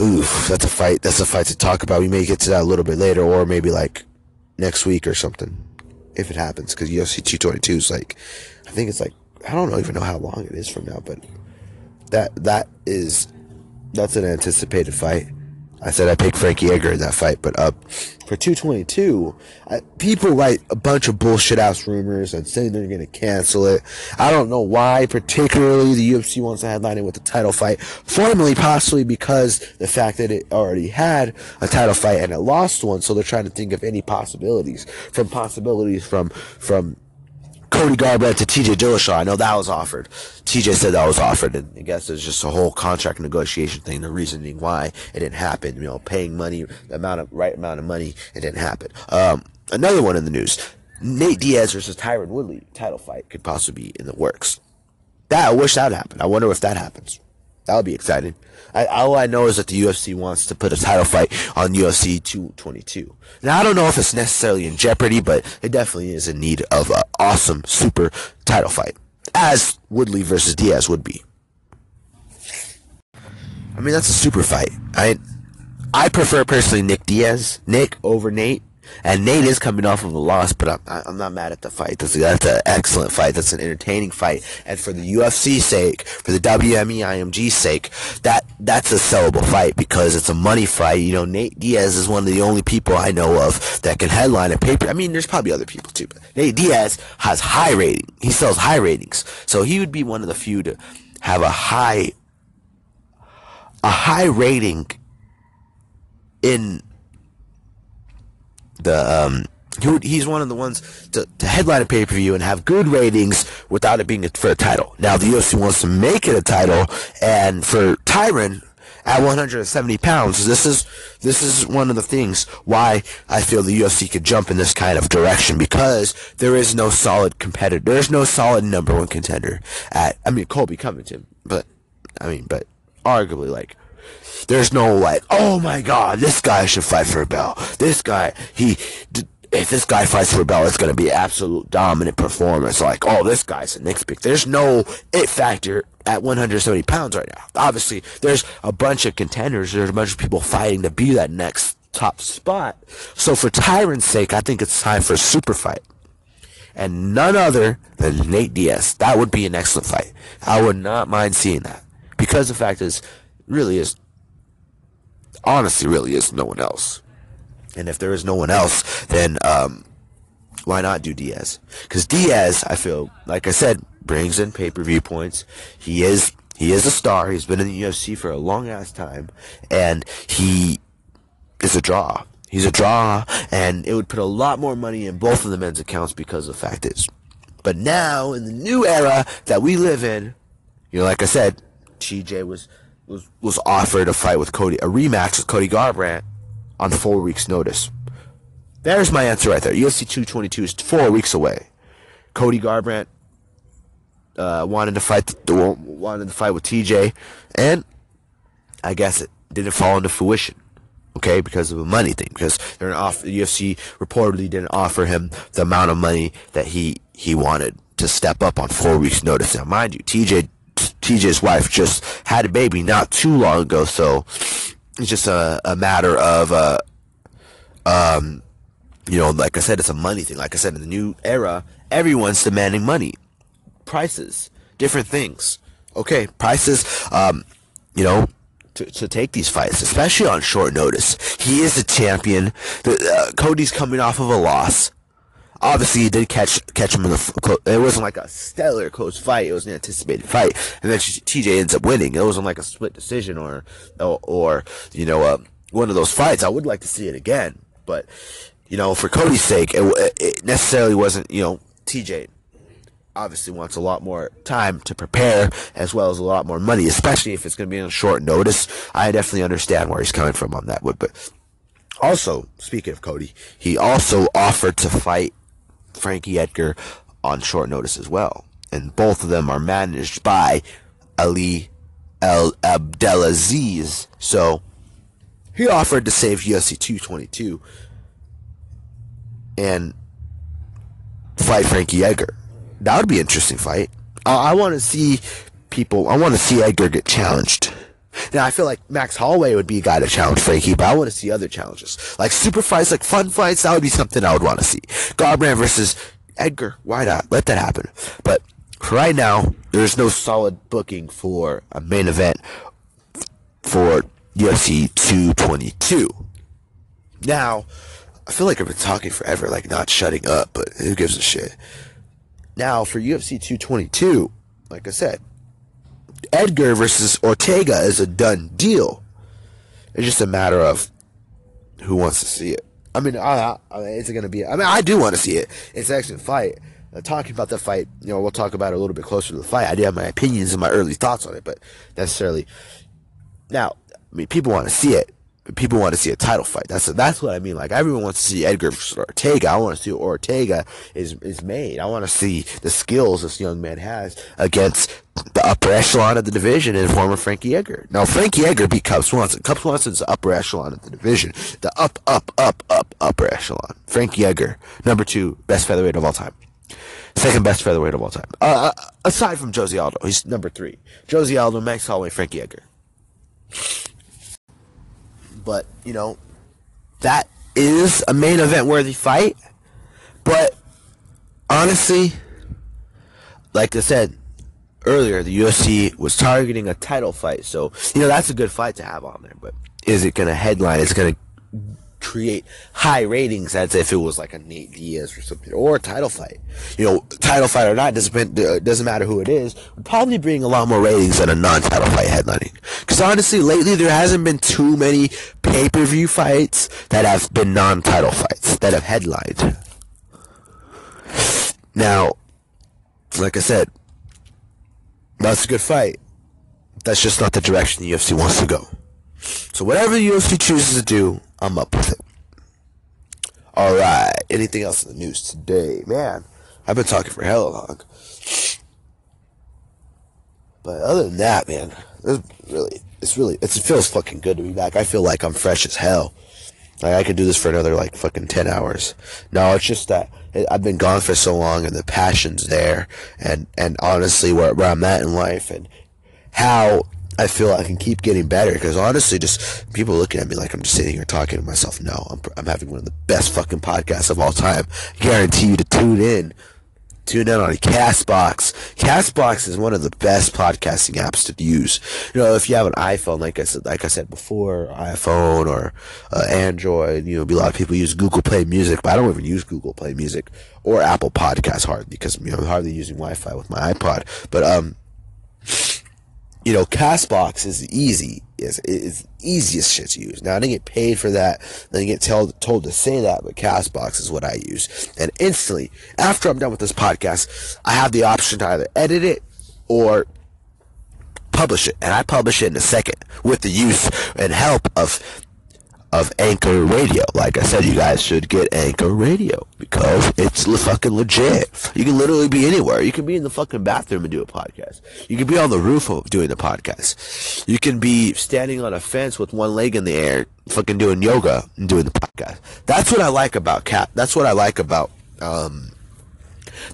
oof, that's a fight. That's a fight to talk about. We may get to that a little bit later, or maybe like next week or something, if it happens. Because UFC 222 is like, I think it's like I don't even know how long it is from now, but that that is that's an anticipated fight. I said I picked Frankie Edgar in that fight, but uh, for 222, I, people write a bunch of bullshit ass rumors and say they're going to cancel it. I don't know why, particularly the UFC wants to headline it with a title fight. Formally, possibly because the fact that it already had a title fight and it lost one, so they're trying to think of any possibilities. From possibilities from, from Cody Garbrandt to TJ Dillashaw. I know that was offered. TJ said that was offered, and I guess there's just a whole contract negotiation thing. The reasoning why it didn't happen, you know, paying money, the amount of right amount of money, it didn't happen. Um, another one in the news: Nate Diaz versus Tyron Woodley title fight could possibly be in the works. That I wish that happened. I wonder if that happens. That would be exciting. I, all I know is that the UFC wants to put a title fight on UFC 222. Now, I don't know if it's necessarily in jeopardy, but it definitely is in need of an awesome, super title fight, as Woodley versus Diaz would be. I mean, that's a super fight. I, I prefer personally Nick Diaz, Nick over Nate, and Nate is coming off of a loss, but I'm, I'm not mad at the fight. That's, that's an excellent fight. That's an entertaining fight. And for the UFC sake, for the WME IMG sake, that that's a sellable fight because it's a money fight. You know, Nate Diaz is one of the only people I know of that can headline a paper. I mean, there's probably other people too, but Nate Diaz has high rating. He sells high ratings. So he would be one of the few to have a high, a high rating in the um, he he's one of the ones to, to headline a pay per view and have good ratings without it being for a title. Now the UFC wants to make it a title, and for Tyron at 170 pounds, this is this is one of the things why I feel the UFC could jump in this kind of direction because there is no solid competitor. There is no solid number one contender at. I mean Colby Covington, but I mean, but arguably like there's no like, oh my god, this guy should fight for a belt. This guy, he, if this guy fights for a belt, it's to be absolute dominant performance. Like, oh, this guy's the next pick. There's no it factor at 170 pounds right now. Obviously, there's a bunch of contenders. There's a bunch of people fighting to be that next top spot. So for Tyron's sake, I think it's time for a super fight. And none other than Nate Diaz. That would be an excellent fight. I would not mind seeing that. Because the fact is, really is honestly really is no one else. And if there is no one else, then um, why not do Diaz? Because Diaz, I feel, like I said, brings in pay per view points. He is he is a star. He's been in the UFC for a long ass time, and he is a draw. He's a draw, and it would put a lot more money in both of the men's accounts because the fact is. But now, in the new era that we live in, you know, like I said, TJ was was was offered a fight with Cody, a rematch with Cody Garbrandt on four weeks' notice. There's my answer right there. UFC 222 is four weeks away. Cody Garbrandt uh, wanted to fight wanted to fight with TJ, and I guess it didn't fall into fruition. Okay, because of a money thing. Because they're off, the UFC reportedly didn't offer him the amount of money that he he wanted to step up on four weeks' notice. Now, mind you, TJ TJ's wife just had a baby not too long ago, so it's just a, a matter of, uh, um, you know, like I said, it's a money thing. Like I said, in the new era, everyone's demanding money, prices, different things. Okay, prices, um, you know, to, to take these fights, especially on short notice. He is the champion. The, uh, Cody's coming off of a loss obviously he did catch catch him in the. It wasn't like a stellar close fight. It was an anticipated fight, and then TJ ends up winning. It wasn't like a split decision or or, or you know uh, one of those fights. I would like to see it again, but you know for Cody's sake, it, it necessarily wasn't. You know TJ obviously wants a lot more time to prepare as well as a lot more money, especially if it's going to be on short notice. I definitely understand where he's coming from on that. But, but also, speaking of Cody, he also offered to fight Frankie Edgar on short notice as well. And both of them are managed by Ali El Abdelaziz. So he offered to save UFC 222 and fight Frankie Edgar. That would be an interesting fight. I, I want to see people. I want to see Edgar get challenged. Now I feel like Max Holloway would be a guy to challenge Frankie, but I want to see other challenges, like super fights, like fun fights. That would be something I would want to see. Garbrandt versus Edgar. Why not? Let that happen. But right now, there's no solid booking for a main event for UFC 222. Now, I feel like I've been talking forever, like not shutting up, but who gives a shit? Now, for UFC 222, like I said, Edgar versus Ortega is a done deal. It's just a matter of who wants to see it. I mean, I, I mean it's going to be. I mean, I do want to see it. It's an excellent fight. Uh, talking about the fight, you know, we'll talk about it a little bit closer to the fight. I do have my opinions and my early thoughts on it, but necessarily. Now, I mean, people want to see it people want to see a title fight. That's that's what I mean. Like everyone wants to see Edgar Ortega. I want to see Ortega is is made. I want to see the skills this young man has against the upper echelon of the division in former Frankie Edgar. Now Frankie Edgar beat Cub Swanson. Cub Swanson's the upper echelon of the division. The up, up, up, up, upper echelon. Frankie Edgar, number two, best featherweight of all time. Second best featherweight of all time. Uh, uh aside from José Aldo, he's number three. José Aldo, Max Holloway, Frankie Edgar. But, you know, that is a main event worthy fight. But honestly, like I said earlier, the UFC was targeting a title fight. So, you know, that's a good fight to have on there. But is it going to headline? Is it going to create high ratings as if it was like a Nate Diaz or something, or a title fight. You know, title fight or not doesn't uh, doesn't matter who it is. Would probably bring a lot more ratings than a non-title fight headlining. Because honestly, lately there hasn't been too many pay-per-view fights that have been non-title fights that have headlined. Now, like I said, that's a good fight. That's just not the direction the UFC wants to go. So whatever the UFC chooses to do, I'm up with it. All right. Anything else in the news today, man? I've been talking for hella long. But other than that, man, it's really, it's really, it's, it feels fucking good to be back. I feel like I'm fresh as hell. Like I could do this for another like fucking ten hours. No, it's just that I've been gone for so long, and the passion's there, and and honestly, where where I'm at in life, and how I feel I can keep getting better because honestly, just people looking at me like I'm just sitting here talking to myself. No, I'm, I'm having one of the best fucking podcasts of all time. I guarantee you to tune in. Tune in on Castbox. Castbox is one of the best podcasting apps to use. You know, if you have an iPhone, like I said, like I said before, iPhone or uh, Android, you know, a lot of people use Google Play Music, but I don't even use Google Play Music or Apple Podcasts hardly because you know I'm hardly using Wi-Fi with my iPod. But um, you know, Castbox is easy. Is is easiest shit to use. Now I didn't get paid for that. I didn't get told told to say that, but Castbox is what I use. And instantly, after I'm done with this podcast, I have the option to either edit it or publish it. And I publish it in a second with the use and help of of Anchor Radio. Like I said, you guys should get Anchor Radio because it's fucking legit. You can literally be anywhere. You can be in the fucking bathroom and do a podcast. You can be on the roof doing the podcast. You can be standing on a fence with one leg in the air, fucking doing yoga and doing the podcast. That's what I like about Cat. That's what I like about, um,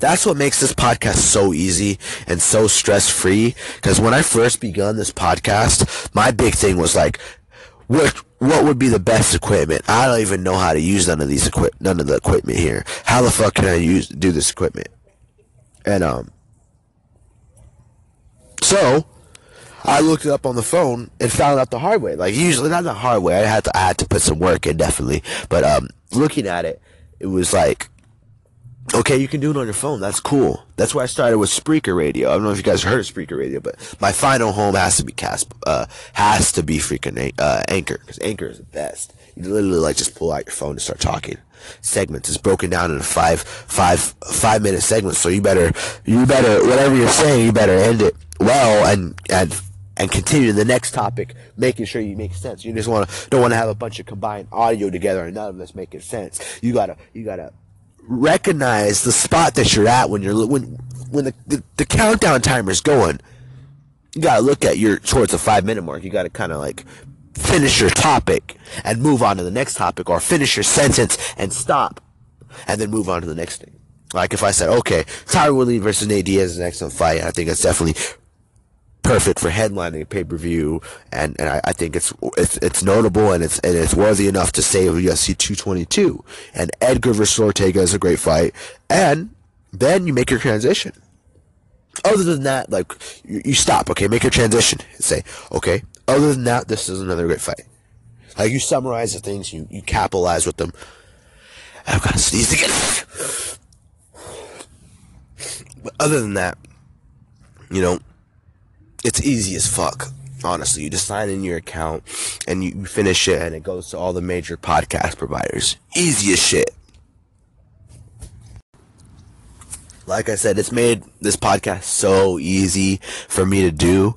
that's what makes this podcast so easy and so stress free. Because when I first begun this podcast, my big thing was like, what what would be the best equipment? I don't even know how to use none of these equip none of the equipment here. How the fuck can I use do this equipment? And um so I looked it up on the phone and found out the hard way. Like usually not the hard way. I had to I had to put some work in definitely. But um looking at it, it was like okay, you can do it on your phone. That's cool. That's why I started with Spreaker Radio. I don't know if you guys heard of Spreaker Radio, but my final home has to be cast, uh, has to be freaking, uh, Anchor, because Anchor is the best. You literally like just pull out your phone and start talking. Segments is broken down into five, five, five minute segments. So you better, you better, whatever you're saying, you better end it well and, and, and continue to the next topic, making sure you make sense. You just want to, don't want to have a bunch of combined audio together and none of this making sense. You gotta, you gotta, recognize the spot that you're at when you're when when the, the, the countdown timer's going. You gotta look at your towards the five minute mark. You gotta kind of like finish your topic and move on to the next topic, or finish your sentence and stop, and then move on to the next thing. Like if I said, okay, Tyron Woodley versus Nate Diaz is an excellent fight, I think it's definitely perfect for headlining a pay per view, and, and I, I, think it's it's it's notable and it's and it's worthy enough to of UFC 222. And Edgar versus Ortega is a great fight, and then you make your transition. Other than that, like you, you stop, okay, make your transition, say, okay. Other than that, this is another great fight. Like you summarize the things, you you capitalize with them. I've got to sneeze again. But other than that, you know, it's easy as fuck. Honestly, you just sign in your account and you finish it and it goes to all the major podcast providers. Easy as shit. Like I said, it's made this podcast so easy for me to do.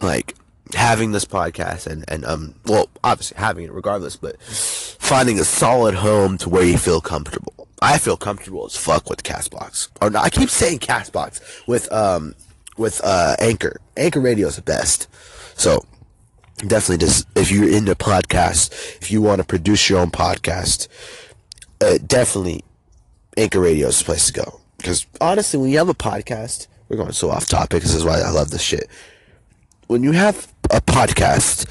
Like having this podcast and, and um well obviously having it regardless, but finding a solid home to where you feel comfortable. I feel comfortable as fuck with Castbox. Or no, I keep saying Castbox with um with uh, Anchor. Anchor Radio is the best. So definitely just if you're into podcasts, if you want to produce your own podcast, uh, definitely Anchor Radio is the place to go. Because honestly, when you have a podcast, we're going so off topic. This is why I love this shit. When you have a podcast,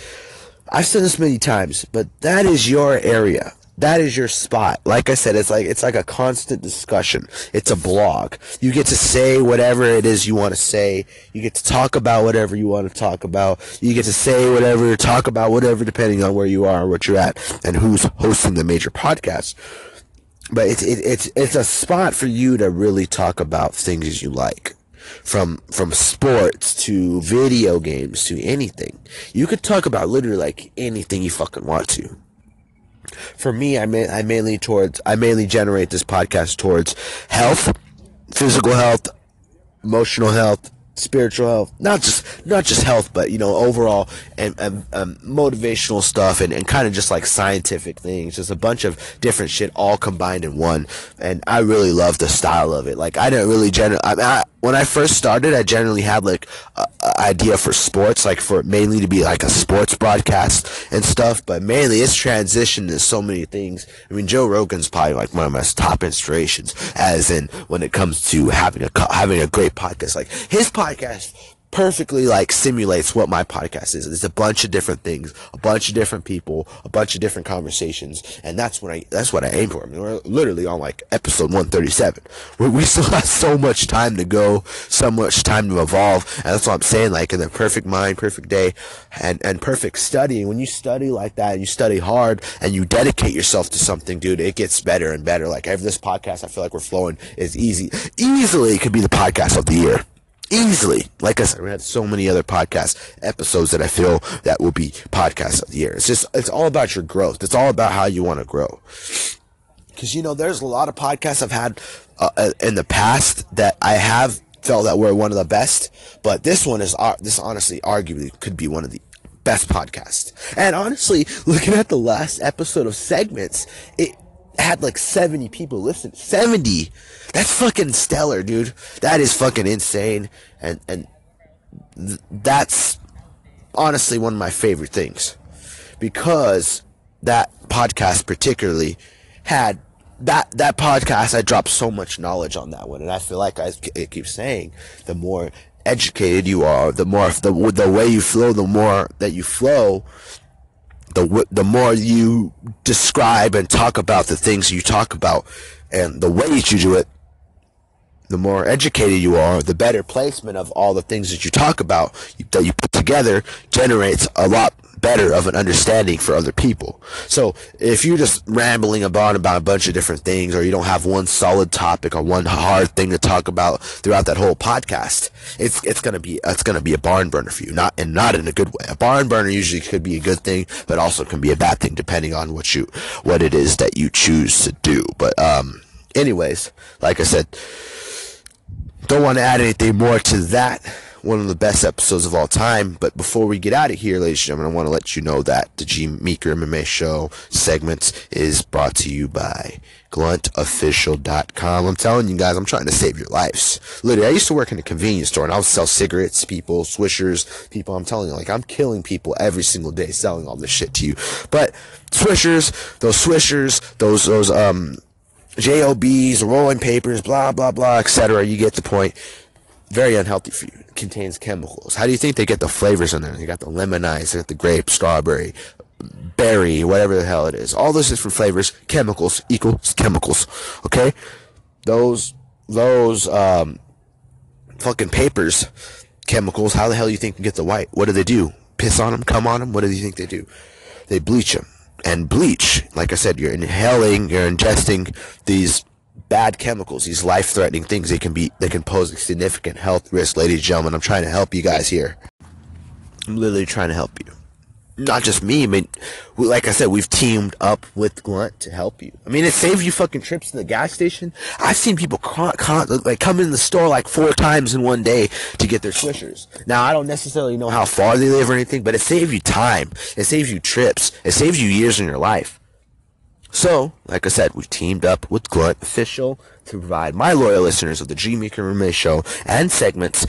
I've said this many times, but that is your area that is your spot. Like I said, it's like it's like a constant discussion. It's a blog. You get to say whatever it is you want to say. You get to talk about whatever you want to talk about. You get to say whatever, talk about whatever, depending on where you are, what you're at, and who's hosting the major podcast. But it's it, it's it's a spot for you to really talk about things you like from from sports to video games to anything. You could talk about literally like anything you fucking want to for me, I, may, I mainly towards I mainly generate this podcast towards health, physical health, emotional health, spiritual health, not just not just health, but you know overall and, and um, motivational stuff and, and kind of just like scientific things, just a bunch of different shit all combined in one. And I really love the style of it. Like I didn't really generally. I, I when I first started, I generally had like a, a, idea for sports, like for mainly to be like a sports broadcast and stuff. But mainly, it's transitioned to so many things. I mean, Joe Rogan's probably like one of my top inspirations, as in when it comes to having a having a great podcast. Like his podcast perfectly like simulates what my podcast is. It's a bunch of different things, a bunch of different people, a bunch of different conversations, and that's what I that's what I aim for. I mean, we're literally on like episode 137. We, we still have so much time to go, so much time to evolve, and that's what I'm saying. Like in the perfect mind, perfect day, and and perfect studying. When you study like that, and you study hard, and you dedicate yourself to something, dude, it gets better and better. Like every this podcast, I feel like we're flowing is easy, easily it could be the podcast of the year easily. Like I said, we had so many other podcast episodes that I feel that will be podcast of the year. It's just, it's all about your growth. It's all about how you want to grow. Cause you know, there's a lot of podcasts I've had uh, uh, in the past that I have felt that were one of the best, but this one is, uh, this honestly arguably could be one of the best podcasts. And honestly, looking at the last episode of segments, it, had like 70 people listen. 70! That's fucking stellar, dude. That is fucking insane. And, and th- that's honestly one of my favorite things. Because that podcast particularly had that that podcast I dropped so much knowledge on that one and I feel like I, I keep saying the more educated you are the more the the way you flow the more that you flow the the more you describe and talk about the things you talk about and the ways you do it, the more educated you are, the better placement of all the things that you talk about that you put together generates a lot better of an understanding for other people. So if you're just rambling about about a bunch of different things or you don't have one solid topic or one hard thing to talk about throughout that whole podcast, it's it's gonna be it's gonna be a barn burner for you. Not and not in a good way. A barn burner usually could be a good thing, but also can be a bad thing depending on what you what it is that you choose to do. But um anyways, like I said, don't want to add anything more to that one of the best episodes of all time. But before we get out of here, ladies and gentlemen, I want to let you know that the G Meeker MMA show segments is brought to you by gluntofficial.com. I'm telling you guys, I'm trying to save your lives. Literally, I used to work in a convenience store and I would sell cigarettes, people, swishers, people. I'm telling you, like, I'm killing people every single day selling all this shit to you. But swishers, those swishers, those, those, um, JOBs, rolling papers, blah, blah, blah, etc. You get the point. Very unhealthy for you. It contains chemicals. How do you think they get the flavors in there? They got the lemonize, they got the grape, strawberry, berry, whatever the hell it is. All those different flavors, chemicals equals chemicals. Okay? Those, those, um, fucking papers, chemicals, how the hell do you think you get the white? What do they do? Piss on them? Come on them? What do you think they do? They bleach them and bleach, like I said, you're inhaling, you're ingesting these bad chemicals, these life-threatening things. They can be, they can pose a significant health risk, ladies and gentlemen. I'm trying to help you guys here. I'm literally trying to help you not just me. I mean, like I said, we've teamed up with Glunt to help you. I mean, it saves you fucking trips to the gas station. I've seen people con- con- like come in the store like four times in one day to get their swishers. Now, I don't necessarily know how far they live or anything, but it saves you time. It saves you trips. It saves you years in your life. So, like I said, we've teamed up with Glunt Official to provide my loyal listeners of the G Meeker MMA show and segments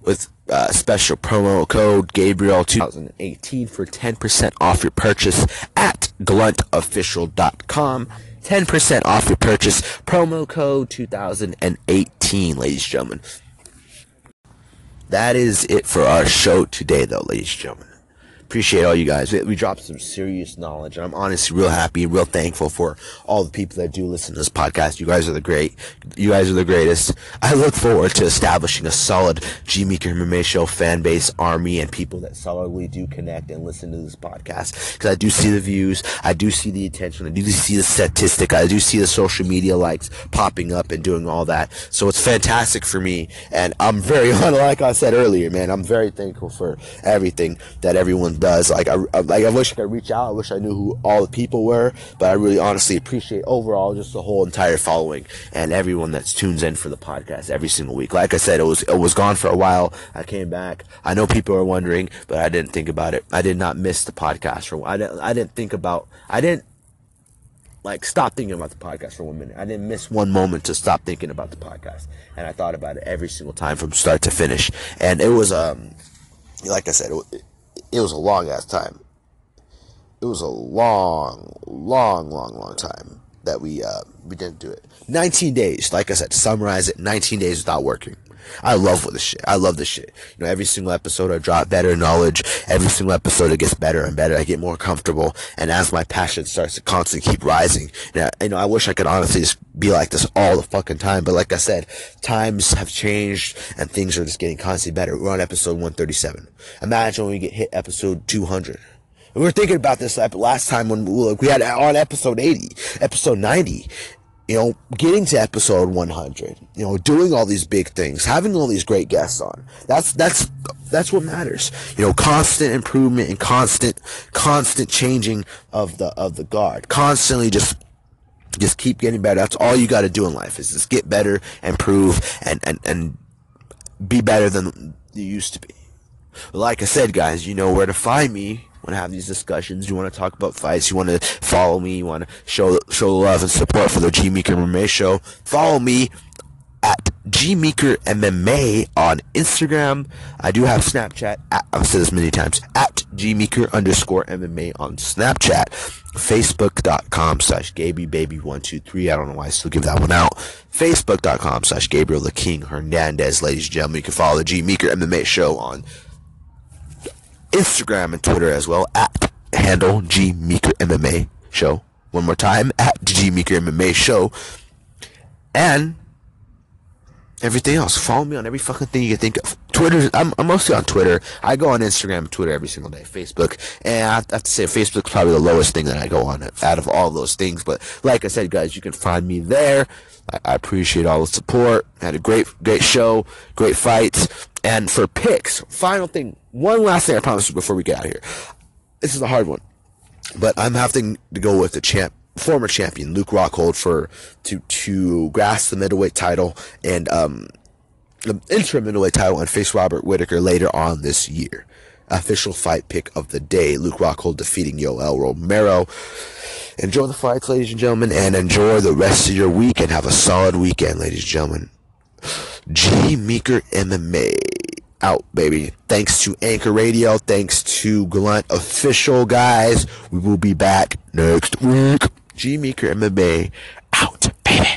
with uh, special promo code Gabriel 2018 for 10% off your purchase at gluntofficial.com. 10% off your purchase. Promo code 2018, ladies and gentlemen. That is it for our show today, though, ladies and gentlemen appreciate all you guys. We, we, dropped some serious knowledge, and I'm honestly real happy, and real thankful for all the people that do listen to this podcast. You guys are the great. You guys are the greatest. I look forward to establishing a solid G Meeker show fan base, army, and people that solidly do connect and listen to this podcast. Because I do see the views, I do see the attention, I do see the statistic, I do see the social media likes popping up and doing all that. So it's fantastic for me, and I'm very, like I said earlier, man, I'm very thankful for everything that everyone does. Like I, like I wish I could reach out. I wish I knew who all the people were, but I really honestly appreciate overall just the whole entire following and everyone that tunes in for the podcast every single week. Like I said, it was it was gone for a while. I came back. I know people are wondering, but I didn't think about it. I did not miss the podcast for. I didn't. I didn't think about. I didn't like stop thinking about the podcast for one minute. I didn't miss one moment to stop thinking about the podcast, and I thought about it every single time from start to finish. And it was um, like I said, it, it was a long ass time. It was a long, long, long, long time that we uh, we didn't do it. 19 days, like I said, summarize it, 19 days without working. I love this shit. I love this shit. You know, every single episode I drop better knowledge. Every single episode it gets better and better. I get more comfortable. And as my passion starts to constantly keep rising, you know, you know, I wish I could honestly just be like this all the fucking time. But like I said, times have changed and things are just getting constantly better. We're on episode 137. Imagine when we get hit episode 200. We were thinking about this last time when we had on episode 80, episode 90, you know, getting to episode 100, you know, doing all these big things, having all these great guests on. That's, that's, that's what matters. You know, constant improvement and constant, constant changing of the, of the guard. Constantly just, just keep getting better. That's all you got to do in life is just get better, improve, and, and, and be better than you used to be. Like I said, guys, you know where to find me want to have these discussions, you want to talk about fights, you want to follow me, you want to show show love and support for the G Meeker MMA show, follow me at G Meeker MMA on Instagram. I do have Snapchat. At, I've said this many times. At G Meeker underscore MMA on Snapchat. Facebook.com slash GabyBaby123. I don't know why I still give that one out. Facebook.com slash Gabriel the King Hernandez. Ladies and gentlemen, you can follow the G Meeker MMA show on Instagram and Twitter as well at handle G Meeker MMA show. One more time at G Meeker MMA show. And everything else. Follow me on every fucking thing you can think of. Twitter, I'm, I'm, mostly on Twitter. I go on Instagram and Twitter every single day. Facebook, and I have to say Facebook's probably the lowest thing that I go on out of all those things. But like I said, guys, you can find me there. I, I appreciate all the support. Had a great, great show, great fights. And for picks, final thing, one last thing I promise before we get out of here. This is a hard one, but I'm having to go with the champ, former champion Luke Rockhold for to to grasp the middleweight title and um the interim middleweight title and face Robert Whitaker later on this year. Official fight pick of the day: Luke Rockhold defeating Yoel Romero. Enjoy the fights, ladies and gentlemen, and enjoy the rest of your week and have a solid weekend, ladies and gentlemen. G Meeker MMA out, baby. Thanks to Anchor Radio. Thanks to Glunt Official, guys. We will be back next week. G Meeker MMA out, baby.